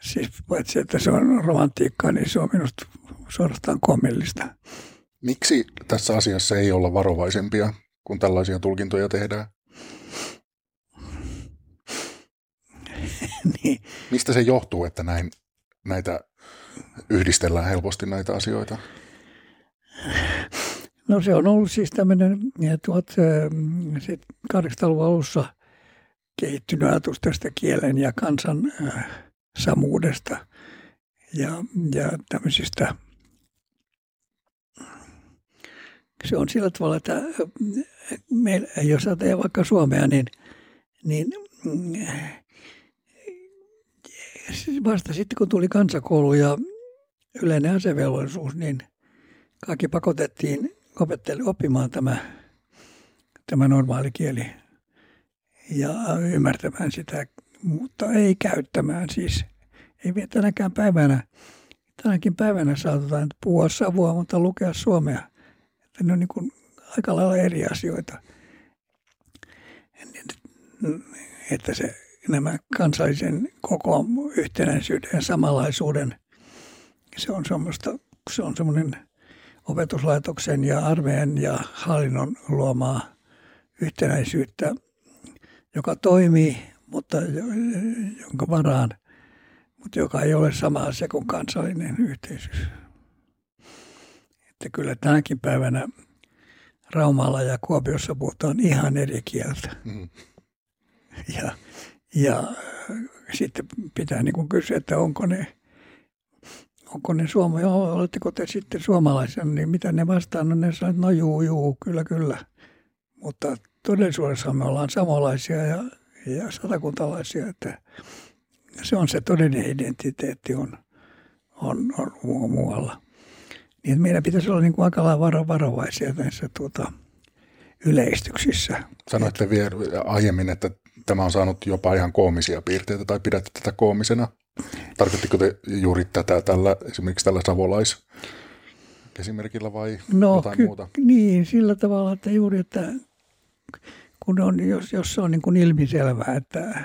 siis paitsi että se on romantiikkaa, niin se on minusta suorastaan komillista. Miksi tässä asiassa ei olla varovaisempia, kun tällaisia tulkintoja tehdään? niin. Mistä se johtuu, että näin, näitä yhdistellään helposti näitä asioita? No se on ollut siis tämmöinen 1800-luvun alussa kehittynyt ajatus tästä kielen ja kansan samuudesta ja, ja tämmöisistä se on sillä tavalla, että meillä, jos ajatellaan vaikka Suomea, niin, niin vasta sitten kun tuli kansakoulu ja yleinen asevelvollisuus, niin – kaikki pakotettiin opettele, oppimaan tämä, tämä normaali kieli ja ymmärtämään sitä, mutta ei käyttämään siis. Ei vielä tänäkään päivänä, tänäkin päivänä saatetaan puhua savua, mutta lukea suomea. Ne on niin kuin aika lailla eri asioita. Että se, nämä kansallisen koko yhtenäisyyden ja samanlaisuuden, se on semmoista, se on semmoinen opetuslaitoksen ja armeijan ja hallinnon luomaa yhtenäisyyttä, joka toimii, mutta jonka varaan, mutta joka ei ole sama asia kuin kansallinen yhteisyys. Että kyllä tänäkin päivänä Raumalla ja Kuopiossa puhutaan ihan eri kieltä. Mm. Ja, ja sitten pitää niin kuin kysyä, että onko ne, onko ne suoma, oletteko te sitten suomalaisia, niin mitä ne vastaan, no ne sanoo, että no juu, juu, kyllä, kyllä. Mutta todellisuudessa me ollaan samanlaisia ja, ja satakuntalaisia, että se on se todellinen identiteetti on, on, on muualla. Niin meidän pitäisi olla niin kuin aika lailla varovaisia näissä tuota, yleistyksissä. Sanoitte vielä aiemmin, että tämä on saanut jopa ihan koomisia piirteitä tai pidätte tätä koomisena. Tarkoittiko te juuri tätä tällä, esimerkiksi tällä savolais esimerkillä vai no, jotain ky- muuta? Niin, sillä tavalla, että juuri, että kun on, jos, jos se on niin kuin ilmiselvää, että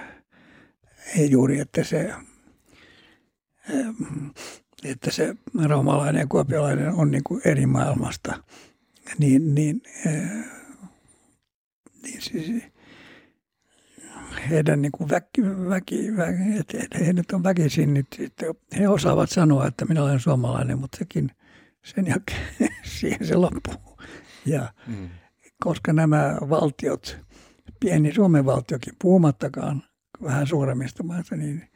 ei juuri, että se, että se raumalainen ja kuopiolainen on niin kuin eri maailmasta, niin, niin, niin siis heidän niin kuin väki, väki, väki että he nyt on väkisin, nyt, he osaavat sanoa, että minä olen suomalainen, mutta sekin sen jälkeen siihen se loppuu. Ja mm. koska nämä valtiot, pieni Suomen valtiokin puhumattakaan vähän suuremmista maista, niin,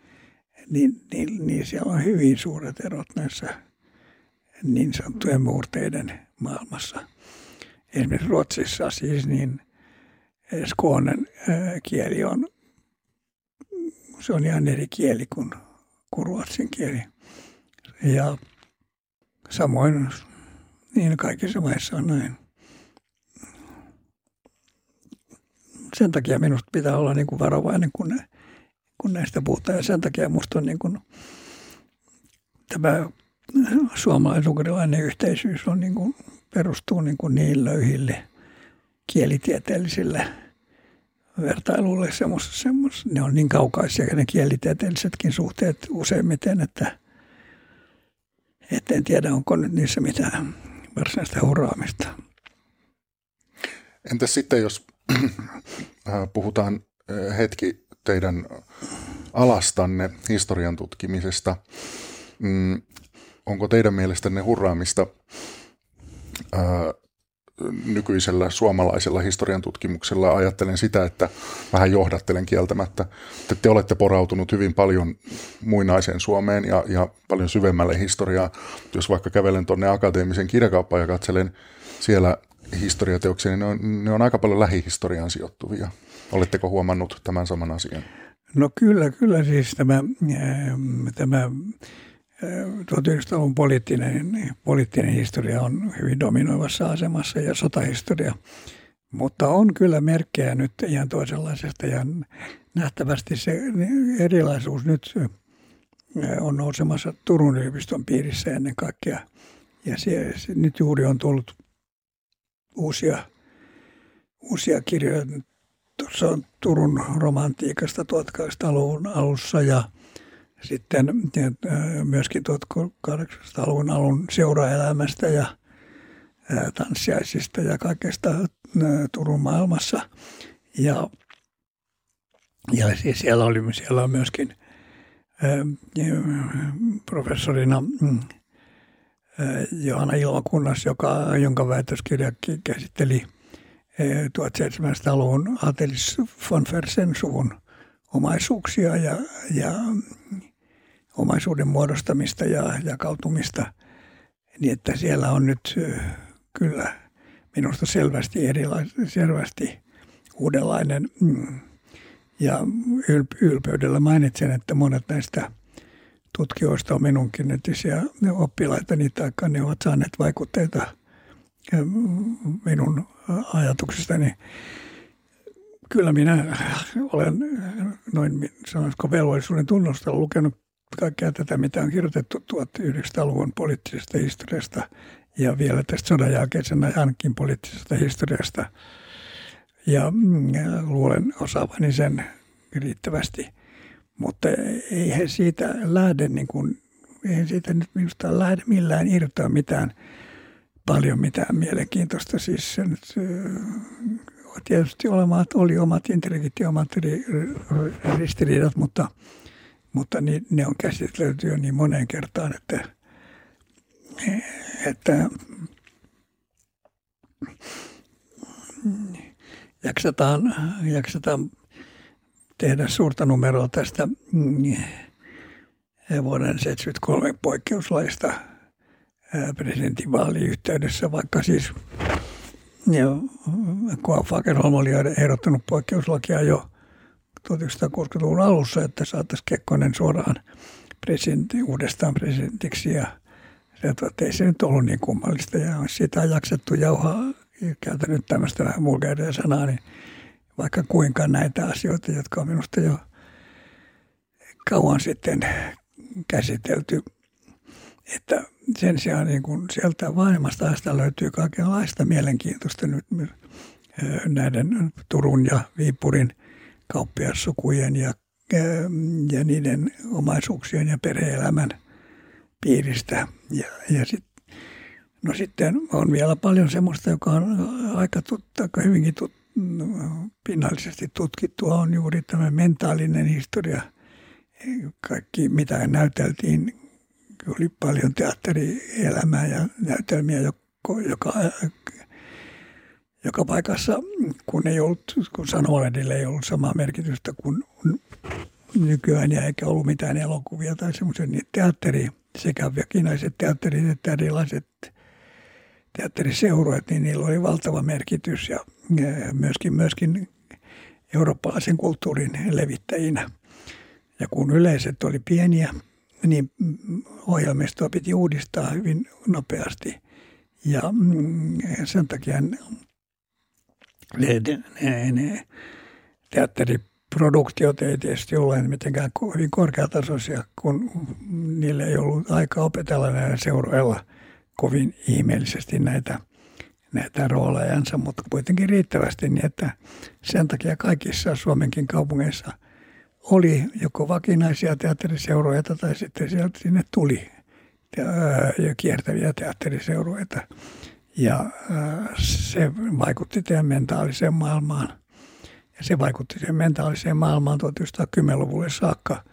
niin, niin, niin siellä on hyvin suuret erot näissä niin sanottujen muurteiden maailmassa. Esimerkiksi Ruotsissa siis niin skånen kieli on, se on ihan eri kieli kuin, kuin ruotsin kieli. Ja samoin niin kaikissa maissa on näin. Sen takia minusta pitää olla niin kuin varovainen, kun, ne, kun näistä puhutaan. Ja sen takia minusta on niin kuin, tämä suomalais-ugrilainen yhteisyys on niin kuin, perustuu niin, kuin niin löyhille kielitieteellisille vertailulle. Semmos, semmos, ne on niin kaukaisia ne kielitieteellisetkin suhteet useimmiten, että – en tiedä, onko nyt niissä mitään varsinaista hurraamista. Entäs sitten, jos äh, puhutaan äh, hetki teidän alastanne historian tutkimisesta, mm, onko teidän mielestänne hurraamista äh, nykyisellä suomalaisella historian tutkimuksella ajattelen sitä, että vähän johdattelen kieltämättä, että te olette porautunut hyvin paljon muinaiseen Suomeen ja, ja paljon syvemmälle historiaa. Jos vaikka kävelen tuonne akateemisen kirjakauppaan ja katselen siellä historiateoksia, niin ne on, ne on aika paljon lähihistoriaan sijoittuvia. Oletteko huomannut tämän saman asian? No kyllä, kyllä siis tämä, tämä 1900-luvun poliittinen, poliittinen historia on hyvin dominoivassa asemassa ja sotahistoria. Mutta on kyllä merkkejä nyt ihan toisenlaisesta ja nähtävästi se erilaisuus nyt on nousemassa Turun yliopiston piirissä ennen kaikkea. Ja se, nyt juuri on tullut uusia, uusia kirjoja. Tuossa Turun romantiikasta 1800-luvun alussa ja – sitten myöskin 1800-luvun alun seuraelämästä ja tanssiaisista ja kaikesta Turun maailmassa. Ja, ja siellä, oli, siellä on myöskin professorina mm, Johanna Ilmakunnas, joka, jonka väitöskirja käsitteli 1700-luvun Atelis von Fersen suvun omaisuuksia ja, ja omaisuuden muodostamista ja jakautumista, niin että siellä on nyt kyllä minusta selvästi erilainen, selvästi uudenlainen. Mm, ja ylpeydellä mainitsen, että monet näistä tutkijoista on minunkin entisiä oppilaita, niitä ne ovat saaneet vaikutteita minun ajatuksistani. Kyllä minä olen noin sanoisiko velvollisuuden tunnusta lukenut kaikkea tätä, mitä on kirjoitettu 1900-luvun poliittisesta historiasta ja vielä tästä sodan jälkeisen ajankin poliittisesta historiasta. Ja mm, luulen osaavani sen riittävästi. Mutta ei he siitä lähde, niin kuin, ei siitä nyt minusta lähde millään irtoa mitään paljon mitään mielenkiintoista. Siis se nyt, tietysti olemat, oli omat intrigit ja omat ristiriidat, mutta – mutta niin, ne on käsitelty jo niin moneen kertaan, että, että jaksetaan, jaksetaan tehdä suurta numeroa tästä mm, vuoden 1973 poikkeuslaista presidentinvaaliyhteydessä, vaikka siis Fagerholm oli ehdottanut poikkeuslakia jo 1960-luvun alussa, että saataisiin Kekkonen suoraan presidentti, uudestaan presidentiksi. Ja se, että ei se nyt ollut niin kummallista. Ja sitä on jaksettu jauhaa, käytän nyt tämmöistä vähän vulgaaria sanaa, niin vaikka kuinka näitä asioita, jotka on minusta jo kauan sitten käsitelty, että sen sijaan niin kuin sieltä vanhemmasta ajasta löytyy kaikenlaista mielenkiintoista nyt näiden Turun ja Viipurin kauppiassukujen ja, ja niiden omaisuuksien ja perheelämän piiristä. Ja, ja sit, no sitten on vielä paljon semmoista, joka on aika, tut, aika hyvinkin tut, pinnallisesti tutkittua, on juuri tämä mentaalinen historia. Kaikki, mitä näyteltiin, oli paljon teatterielämää ja näytelmiä, joka joka paikassa, kun ei ollut, kun sanomalehdillä ei ollut samaa merkitystä kuin nykyään ja eikä ollut mitään elokuvia tai semmoisia, niin teatteri, sekä vakinaiset teatterit että erilaiset teatteriseuroit, niin niillä oli valtava merkitys ja myöskin, myöskin eurooppalaisen kulttuurin levittäjinä. Ja kun yleiset oli pieniä, niin ohjelmistoa piti uudistaa hyvin nopeasti. Ja mm, sen takia ne teatteriproduktiot ei tietysti ole mitenkään hyvin korkeatasoisia, kun niille ei ollut aika opetella näillä seuroilla kovin ihmeellisesti näitä, näitä roolejansa, mutta kuitenkin riittävästi niin, että sen takia kaikissa Suomenkin kaupungeissa oli joko vakinaisia teatteriseuroja tai sitten sieltä sinne tuli ja kiertäviä teatteriseuroja. Ja se vaikutti teidän mentaaliseen maailmaan. Ja se vaikutti siihen mentaaliseen maailmaan 1910-luvulle saakka,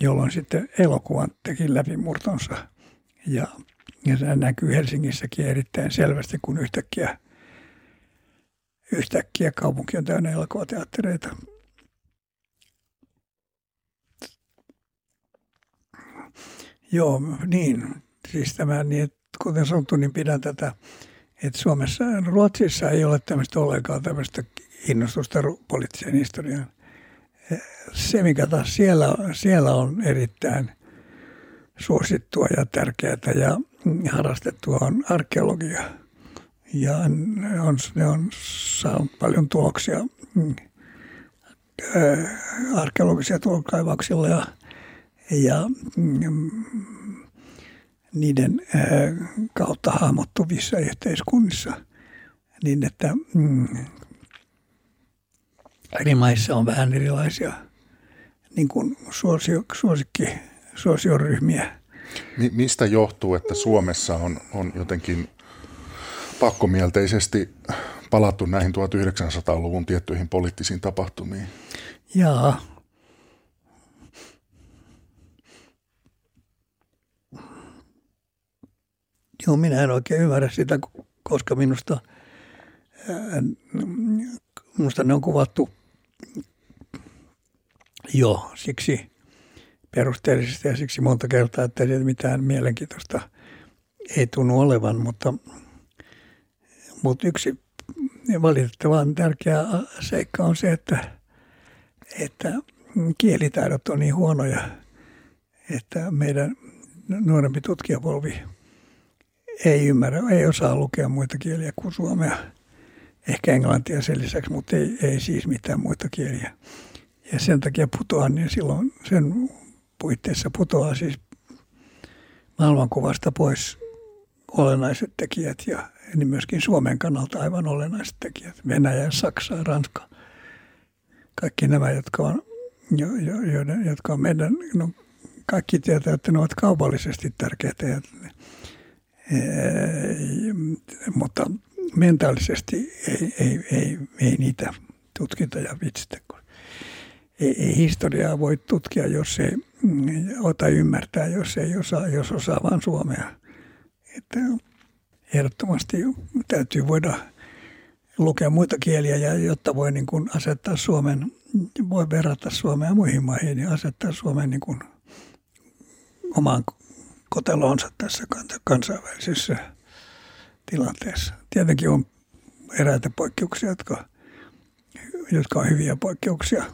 jolloin sitten elokuvan teki läpimurtonsa. Ja, ja se näkyy Helsingissäkin erittäin selvästi, kun yhtäkkiä, yhtäkkiä kaupunki on täynnä elokuvateattereita. Joo, niin. Siis tämä, niin, kuten sanottu, niin pidän tätä että Suomessa, Ruotsissa ei ole tämmöistä ollenkaan tämmöistä innostusta poliittiseen historiaan. Se, mikä taas siellä, siellä on erittäin suosittua ja tärkeää ja harrastettua on arkeologia. Ja ne on, ne on saanut paljon tuloksia arkeologisia tulokkaivauksilla ja, ja niiden kautta hahmottuvissa yhteiskunnissa, niin että mm, eri maissa on vähän erilaisia niin kuin suosio, suosikki, suosioryhmiä. Mistä johtuu, että Suomessa on, on jotenkin pakkomielteisesti palattu näihin 1900-luvun tiettyihin poliittisiin tapahtumiin? Jaa, Joo, minä en oikein ymmärrä sitä, koska minusta, minusta ne on kuvattu jo siksi perusteellisesti ja siksi monta kertaa, että ei mitään mielenkiintoista ei tunnu olevan, mutta, mutta yksi valitettavan tärkeä seikka on se, että, että kielitaidot on niin huonoja, että meidän nuorempi tutkijapolvi – ei ymmärrä, ei osaa lukea muita kieliä kuin suomea. Ehkä englantia sen lisäksi, mutta ei, ei siis mitään muita kieliä. Ja sen takia putoaa, niin silloin sen puitteissa putoaa siis maailmankuvasta pois olennaiset tekijät ja niin myöskin Suomen kannalta aivan olennaiset tekijät. Venäjä, Saksa, Ranska. Kaikki nämä, jotka on, jo, jo, joiden, jotka on meidän, no kaikki tietää, että ne ovat kaupallisesti tärkeitä ja mutta mentaalisesti ei, ei, ei, ei niitä tutkita ja vitsitä. Ei, historiaa voi tutkia, jos ei ota ymmärtää, jos ei osaa, jos osaa vain suomea. Että ehdottomasti täytyy voida lukea muita kieliä ja jotta voi niin kuin asettaa Suomen, voi verrata Suomea muihin maihin ja niin asettaa Suomen niin kuin omaan koteloonsa tässä kansainvälisessä tilanteessa. Tietenkin on eräitä poikkeuksia, jotka, jotka on hyviä poikkeuksia.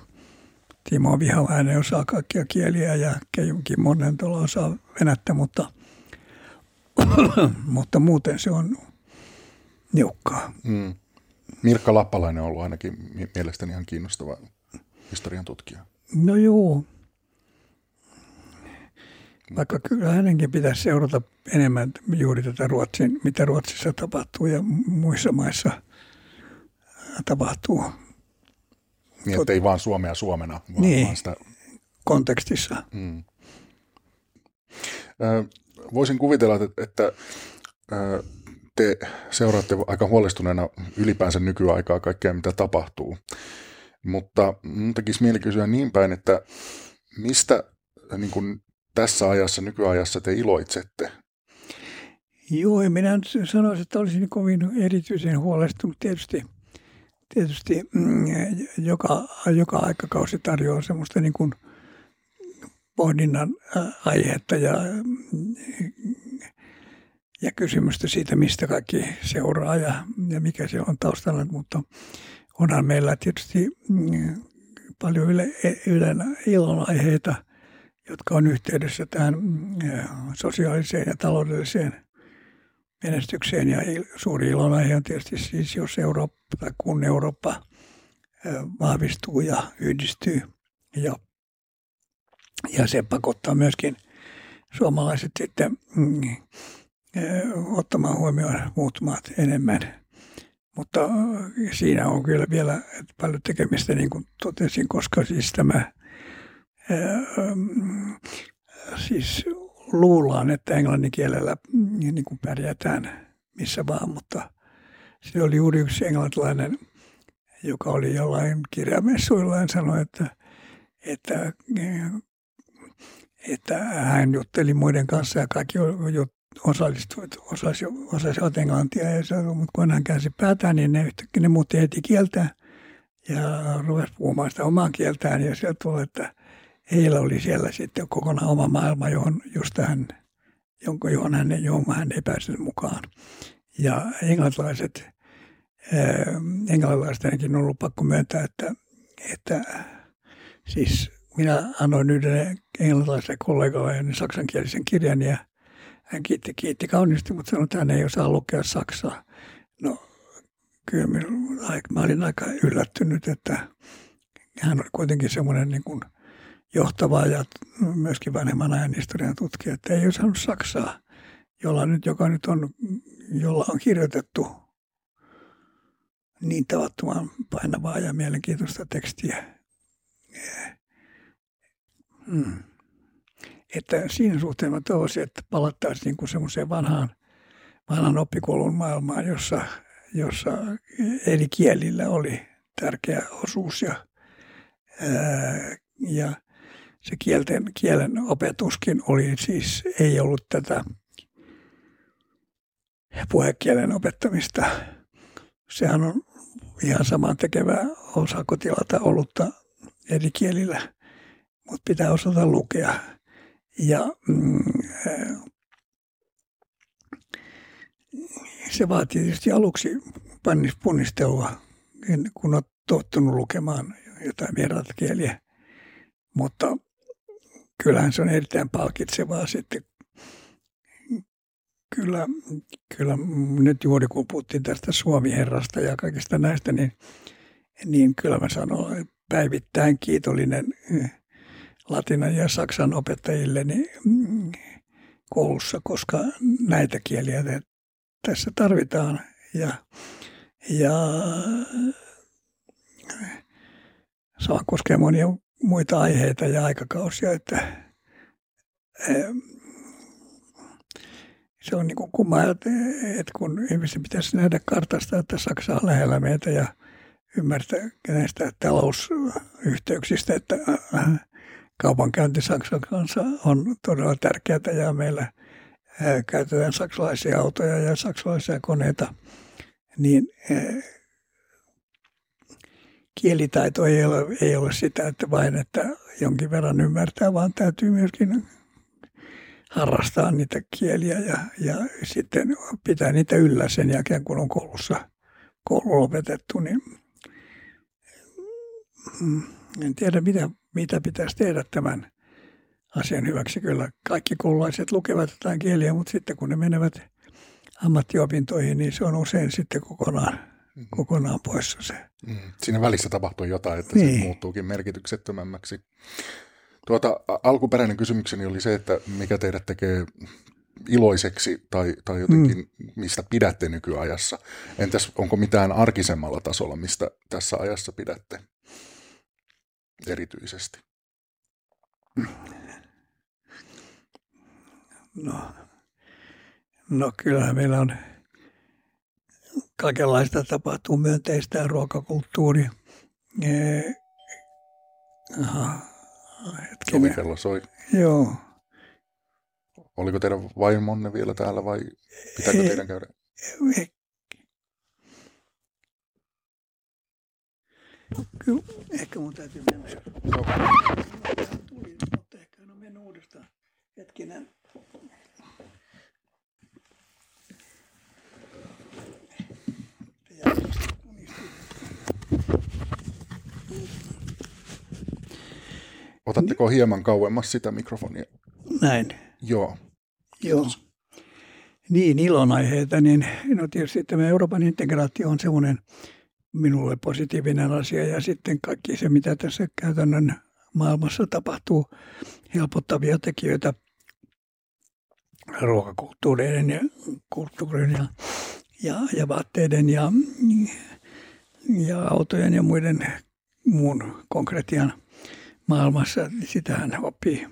Timo Vihavainen osaa kaikkia kieliä ja Keijunkin monen tuolla osaa venättä, mutta, mutta muuten se on niukkaa. Mm. Mirkka Lappalainen on ollut ainakin mielestäni ihan kiinnostava historian tutkija. No joo. Vaikka kyllä hänenkin pitäisi seurata enemmän juuri tätä Ruotsin, mitä Ruotsissa tapahtuu ja muissa maissa tapahtuu. Niin, että ei vaan Suomea Suomena, vaan, niin, vaan sitä... kontekstissa. Mm. Voisin kuvitella, että, että te seuraatte aika huolestuneena ylipäänsä nykyaikaa kaikkea, mitä tapahtuu. Mutta mun tekisi mieli kysyä niin päin, että mistä niin kuin tässä ajassa, nykyajassa te iloitsette? Joo, minä sanoisin, että olisin kovin erityisen huolestunut tietysti. Tietysti mm, joka, joka aikakausi tarjoaa semmoista niin kuin pohdinnan aihetta ja ja kysymystä siitä, mistä kaikki seuraa ja, ja mikä se on taustalla. Mutta onhan meillä tietysti mm, paljon yle, ylen ilonaiheita, jotka on yhteydessä tähän mm, sosiaaliseen ja taloudelliseen menestykseen. Ja suuri ilonaihe on tietysti siis, jos Eurooppa tai kun Eurooppa vahvistuu ja yhdistyy. Ja, ja se pakottaa myöskin suomalaiset sitten mm, ottamaan huomioon muut maat enemmän. Mutta siinä on kyllä vielä paljon tekemistä, niin kuin totesin, koska siis tämä, siis luullaan, että englannin kielellä niin kuin pärjätään missä vaan, mutta se oli juuri yksi englantilainen, joka oli jollain kirjamessuilla ja sanoi, että, että että hän jutteli muiden kanssa ja kaikki osallistuivat, osasi, osasivat englantia. Ja se, mutta kun hän käänsi päätään, niin ne yhtäkkiä ne muutti heti kieltä ja rupesi puhumaan sitä omaa kieltään. Ja sieltä tuli, että heillä oli siellä sitten kokonaan oma maailma, johon just hän, jonka, johon hän, johon hän ei päässyt mukaan. Ja englantilaiset, englantilaistenkin on ollut pakko myöntää, että, että siis minä annoin yhden englantilaisen kollegalle saksankielisen kirjan ja hän kiitti, kiitti kauniisti, mutta sanoi, että hän ei osaa lukea saksaa. No kyllä mä olin aika yllättynyt, että hän oli kuitenkin semmoinen niin kuin johtava ja myöskin vanhemman ajan historian tutkija, että ei osannut saksaa, jolla nyt, joka nyt on, jolla on kirjoitettu niin tavattoman painavaa ja mielenkiintoista tekstiä. Hmm että siinä suhteen mä toivoisin, että palattaisiin niin semmoiseen vanhaan, vanhan oppikoulun maailmaan, jossa, jossa eri kielillä oli tärkeä osuus ja, ää, ja se kielten, kielen opetuskin oli siis, ei ollut tätä puhekielen opettamista. Sehän on ihan saman tekevää osaako tilata olutta eri kielillä, mutta pitää osata lukea ja mm, se vaatii tietysti aluksi punnistelua, kun on tottunut lukemaan jotain vieraita kieliä. Mutta kyllähän se on erittäin palkitsevaa sitten. Kyllä, kyllä nyt juuri kun puhuttiin tästä Suomi-herrasta ja kaikista näistä, niin, niin kyllä mä sanon päivittäin kiitollinen latinan ja saksan opettajilleni mm, koulussa, koska näitä kieliä tässä tarvitaan. Ja, ja sama koskee monia muita aiheita ja aikakausia, että se on niin kuin kumma, että kun ihmisten pitäisi nähdä kartasta, että Saksa on lähellä meitä ja ymmärtää näistä talousyhteyksistä, että kaupankäynti Saksan kanssa on todella tärkeää ja meillä käytetään saksalaisia autoja ja saksalaisia koneita, niin kielitaito ei ole, ei ole sitä, että vain, että jonkin verran ymmärtää, vaan täytyy myöskin harrastaa niitä kieliä ja, ja sitten pitää niitä yllä sen jälkeen, kun on koulussa koulu lopetettu, niin mm, en tiedä, mitä, mitä pitäisi tehdä tämän asian hyväksi. Kyllä kaikki koululaiset lukevat jotain kieliä, mutta sitten kun ne menevät ammattiopintoihin, niin se on usein sitten kokonaan, mm-hmm. kokonaan poissa se. Mm. Siinä välissä tapahtuu jotain, että niin. se muuttuukin merkityksettömämmäksi. Tuota, alkuperäinen kysymykseni oli se, että mikä teidät tekee iloiseksi tai, tai jotenkin mm. mistä pidätte nykyajassa. Entäs onko mitään arkisemmalla tasolla, mistä tässä ajassa pidätte erityisesti? No, no kyllähän meillä on kaikenlaista tapahtuu myönteistä ruokakulttuuri. Aha, kello soi. Joo. Oliko teidän vaimonne vielä täällä vai pitääkö ei, teidän käydä? Ei. Kyllä, ehkä mun täytyy mennä. Tuli, mutta ehkä en ole mennyt uudestaan. Hetkinen. Otatteko hieman kauemmas sitä mikrofonia? Näin. Joo. Joo. Niin, ilonaiheita, niin no tietysti tämä Euroopan integraatio on semmoinen minulle positiivinen asia ja sitten kaikki se, mitä tässä käytännön maailmassa tapahtuu, helpottavia tekijöitä ruokakulttuureiden ja kulttuurin ja, ja, ja vaatteiden ja, ja autojen ja muiden muun konkretian maailmassa. Sitähän oppii,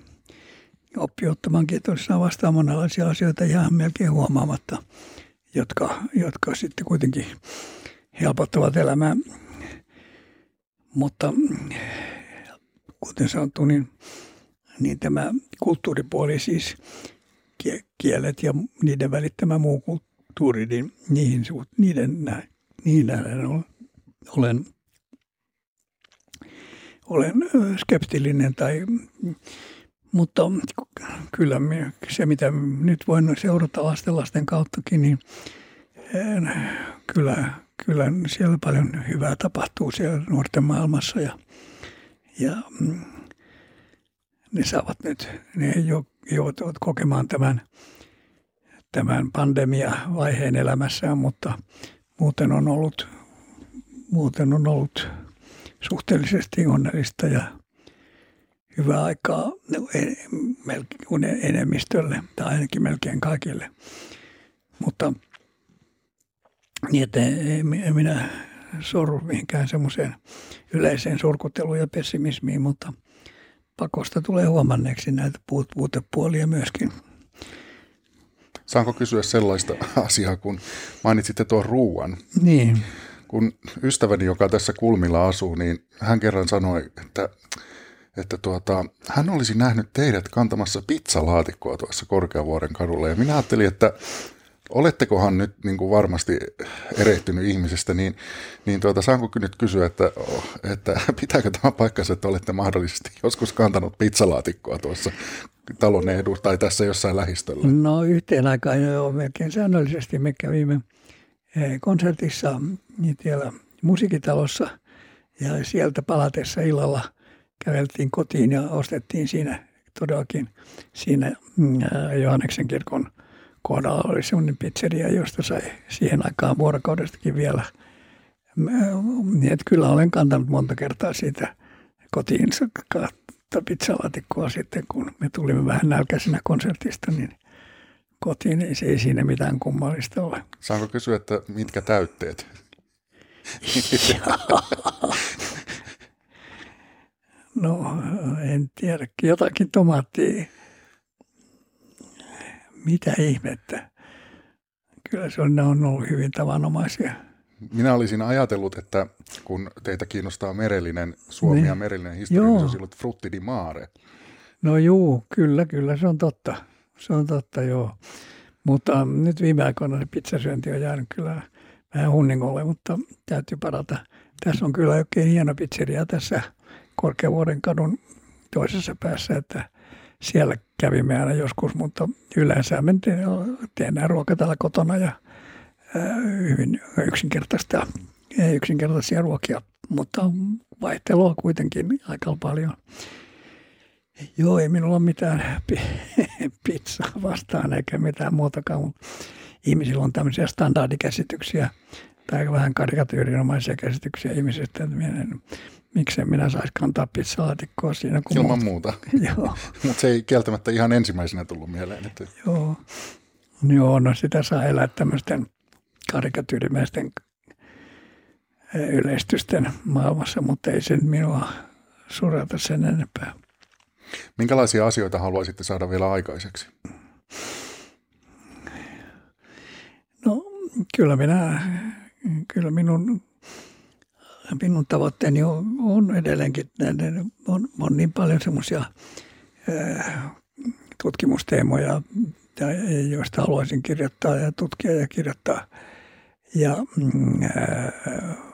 oppii ottamaan kiitollisena vastaan monenlaisia asioita ihan melkein huomaamatta, jotka, jotka sitten kuitenkin helpottavat elämää. Mutta kuten sanottu, niin, niin tämä kulttuuripuoli siis kielet ja niiden välittämä muu kulttuuri, niin niihin, niiden, niihin olen, olen skeptillinen tai mutta kyllä se, mitä nyt voin seurata lasten kauttakin, niin kyllä, kyllä siellä paljon hyvää tapahtuu siellä nuorten maailmassa ja, ja mm, ne saavat nyt, ne jo, joutuvat kokemaan tämän, tämän pandemia-vaiheen elämässään, mutta muuten on ollut, muuten on ollut suhteellisesti onnellista ja hyvää aikaa enemmistölle tai ainakin melkein kaikille. Mutta niin, että en minä sorru mihinkään semmoiseen yleiseen surkutteluun ja pessimismiin, mutta pakosta tulee huomanneeksi näitä puutepuolia myöskin. Saanko kysyä sellaista asiaa, kun mainitsitte tuon ruuan? Niin. Kun ystäväni, joka tässä kulmilla asuu, niin hän kerran sanoi, että, että tuota, hän olisi nähnyt teidät kantamassa pizzalaatikkoa tuossa Korkeavuoren kadulla. Ja minä ajattelin, että olettekohan nyt niin kuin varmasti erehtynyt ihmisestä, niin, niin tuota, saanko nyt kysyä, että, että pitääkö tämä paikkansa, että olette mahdollisesti joskus kantanut pizzalaatikkoa tuossa talon edu tai tässä jossain lähistöllä? No yhteen aikaan jo melkein säännöllisesti me kävimme konsertissa niin siellä musiikitalossa ja sieltä palatessa illalla käveltiin kotiin ja ostettiin siinä todellakin siinä mm, Johanneksen kirkon – kohdalla oli semmoinen pizzeria, josta sai siihen aikaan vuorokaudestakin vielä. Niin, että kyllä olen kantanut monta kertaa siitä kotiin pizzalaatikkoa sitten, kun me tulimme vähän nälkäisenä konsertista, niin kotiin niin se ei siinä mitään kummallista ole. Saanko kysyä, että mitkä täytteet? no, en tiedä. Jotakin tomaattia mitä ihmettä. Kyllä se on, ne on ollut hyvin tavanomaisia. Minä olisin ajatellut, että kun teitä kiinnostaa merellinen, Suomi niin. ja merellinen historia, niin se olisi ollut frutti di mare. No juu, kyllä, kyllä, se on totta. Se on totta, joo. Mutta nyt viime aikoina se pizzasyönti on jäänyt kyllä vähän hunningolle, mutta täytyy parata. Tässä on kyllä oikein hieno pizzeria tässä Korkeavuoren kadun toisessa päässä, että siellä kävimme aina joskus, mutta yleensä me tehdään ruoka täällä kotona ja hyvin yksinkertaista, yksinkertaisia ruokia, mutta vaihtelua kuitenkin aika paljon. Joo, ei minulla ole mitään pizzaa vastaan eikä mitään muutakaan, mutta ihmisillä on tämmöisiä standardikäsityksiä tai vähän karikatyyrinomaisia käsityksiä ihmisistä, että minä en, miksei minä saisi kantaa pizzalaatikkoa siinä. Kun Ilman muut. muuta. Joo. Mutta se ei kieltämättä ihan ensimmäisenä tullut mieleen. Että... Joo. Joo, no sitä saa elää tämmöisten karikatyyrimäisten yleistysten maailmassa, mutta ei se minua surata sen enempää. Minkälaisia asioita haluaisitte saada vielä aikaiseksi? No kyllä minä, kyllä minun, minun tavoitteeni on, on edelleenkin, on, on niin paljon semmoisia tutkimusteemoja, joista haluaisin kirjoittaa ja tutkia ja kirjoittaa. Ja äh,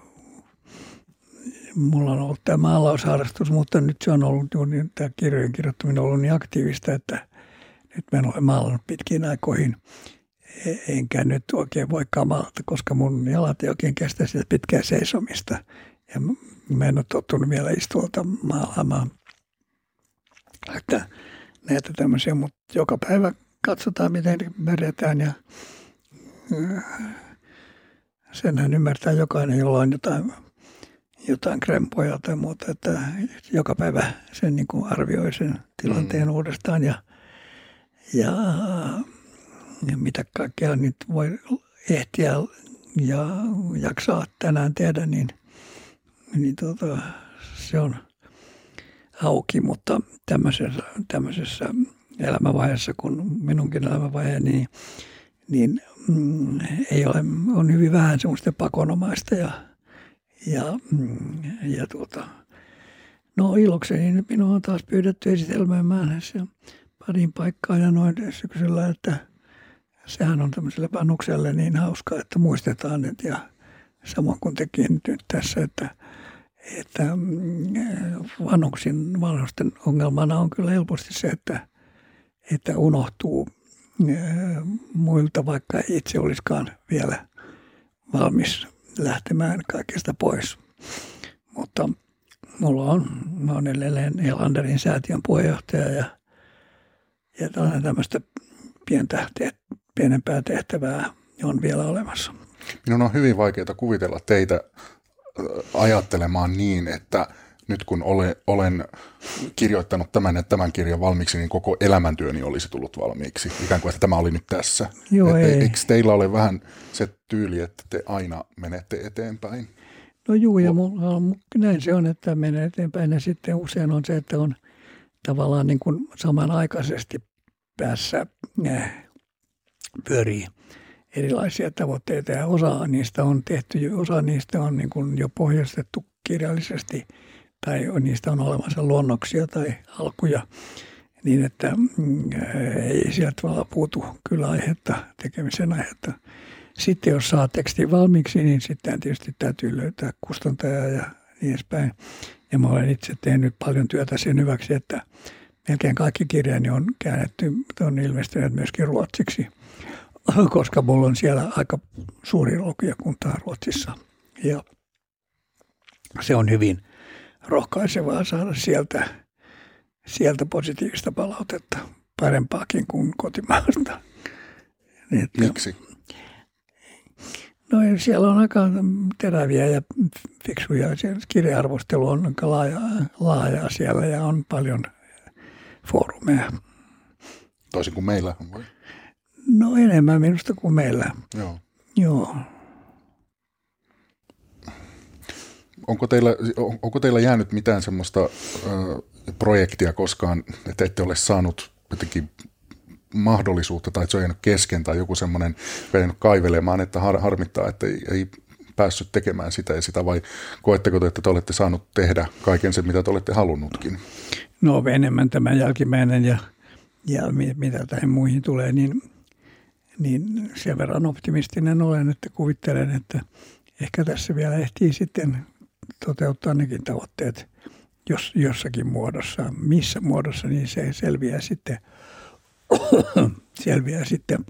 mulla on ollut tämä maalausharrastus, mutta nyt se on ollut, niin, tämä kirjojen kirjoittaminen on ollut niin aktiivista, että nyt mä en ole maalannut pitkiin aikoihin. E, enkä nyt oikein voi kamalata, koska mun jalat ei oikein kestä sitä pitkää seisomista. Ja mä en ole tottunut vielä istuolta maalaamaan. Että näitä tämmöisiä, mutta joka päivä katsotaan, miten pärjätään ja äh, senhän ymmärtää jokainen, jolla on jotain jotain krempoja tai muuta, että joka päivä sen niin kuin arvioi sen tilanteen mm. uudestaan ja, ja, ja mitä kaikkea nyt voi ehtiä ja jaksaa tänään tehdä, niin, niin tota, se on auki, mutta tämmöisessä, tämmöisessä elämänvaiheessa, kun minunkin elämänvaiheeni, niin, niin mm, ei ole, on hyvin vähän semmoista pakonomaista ja ja, mm, ja tuota, no ilokseni nyt minua on taas pyydetty esitelmään se parin paikkaa ja noin syksyllä, että sehän on tämmöiselle vanhukselle niin hauska, että muistetaan nyt ja samoin kuin tekin nyt tässä, että, että mm, vanhuksin, vanhusten ongelmana on kyllä helposti se, että, että unohtuu muilta, vaikka itse olisikaan vielä valmis lähtemään kaikesta pois. Mutta mulla on, mä olen edelleen Elanderin säätiön puheenjohtaja ja, ja tämmöistä pientä, te, pienempää tehtävää on vielä olemassa. Minun on hyvin vaikeaa kuvitella teitä ajattelemaan niin, että nyt kun olen, olen kirjoittanut tämän ja tämän kirjan valmiiksi, niin koko elämäntyöni olisi tullut valmiiksi. Ikään kuin, että tämä oli nyt tässä. Joo, Et, ei. Eikö teillä ole vähän se tyyli, että te aina menette eteenpäin? No juu, ja mulla on, näin se on, että menee eteenpäin. Ja sitten usein on se, että on tavallaan niin kuin samanaikaisesti päässä äh, pyörii erilaisia tavoitteita ja osa niistä on tehty, osa niistä on niin kuin jo pohjastettu kirjallisesti – tai niistä on olemassa luonnoksia tai alkuja, niin että mm, ei sieltä tavallaan puutu kyllä aihetta, tekemisen aihetta. Sitten jos saa tekstin valmiiksi, niin sitten tietysti täytyy löytää kustantaja ja niin edespäin. Ja mä olen itse tehnyt paljon työtä sen hyväksi, että melkein kaikki kirjani on käännetty, on ilmestynyt myöskin ruotsiksi, koska mulla on siellä aika suuri lukijakunta Ruotsissa. Ja se on hyvin rohkaisevaa saada sieltä, sieltä positiivista palautetta, parempaakin kuin kotimaasta. Niin, että, Miksi? No siellä on aika teräviä ja fiksuja. Kirja-arvostelu on aika laaja, laajaa siellä ja on paljon foorumeja. Toisin kuin meillä vai? No enemmän minusta kuin meillä. Joo. Joo. Onko teillä, onko teillä jäänyt mitään semmoista ö, projektia koskaan, että ette ole saanut jotenkin mahdollisuutta tai että se on jäänyt kesken tai joku semmoinen jäänyt kaivelemaan, että har, harmittaa, että ei, ei päässyt tekemään sitä ja sitä vai koetteko te, että te olette saanut tehdä kaiken sen, mitä te olette halunnutkin? No enemmän tämä jälkimmäinen ja, ja mitä tähän muihin tulee, niin, niin sen verran optimistinen olen, että kuvittelen, että ehkä tässä vielä ehtii sitten toteuttaa nekin tavoitteet jos, jossakin muodossa. Missä muodossa, niin se selviää sitten, selviää sitten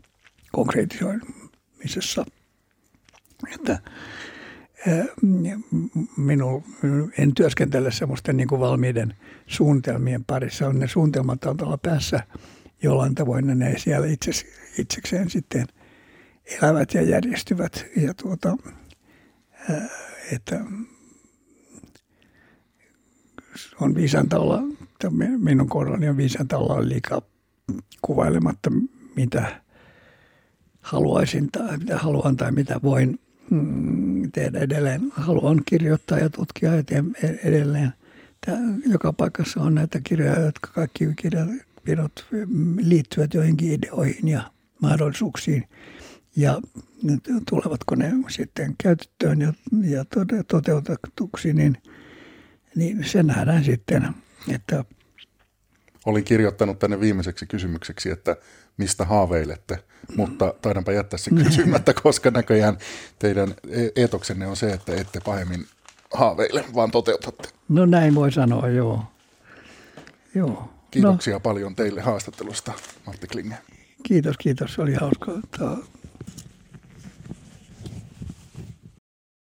konkreetioimisessa. Että minun, en työskentele semmoisten niin kuin valmiiden suunnitelmien parissa. Ne suunnitelmat on tuolla päässä jollain tavoin, ne siellä itse, itsekseen sitten elävät ja järjestyvät. Ja tuota, että on viisanta olla, minun kohdallani on viisanta olla liikaa kuvailematta, mitä haluaisin tai mitä haluan tai mitä voin mm, tehdä edelleen. Haluan kirjoittaa ja tutkia eteen edelleen. Tämä, joka paikassa on näitä kirjoja, jotka kaikki kirjat liittyvät joihinkin ideoihin ja mahdollisuuksiin. Ja tulevatko ne sitten käytettyön ja, ja toteutetuksi, niin, niin se nähdään sitten, että Olin kirjoittanut tänne viimeiseksi kysymykseksi, että mistä haaveilette, mutta taidanpa jättää sen kysymättä, koska näköjään teidän e- eetoksenne on se, että ette pahemmin haaveile, vaan toteutatte. No näin voi sanoa, joo. joo. Kiitoksia no. paljon teille haastattelusta, Matti Klinge. Kiitos, kiitos. Oli hauska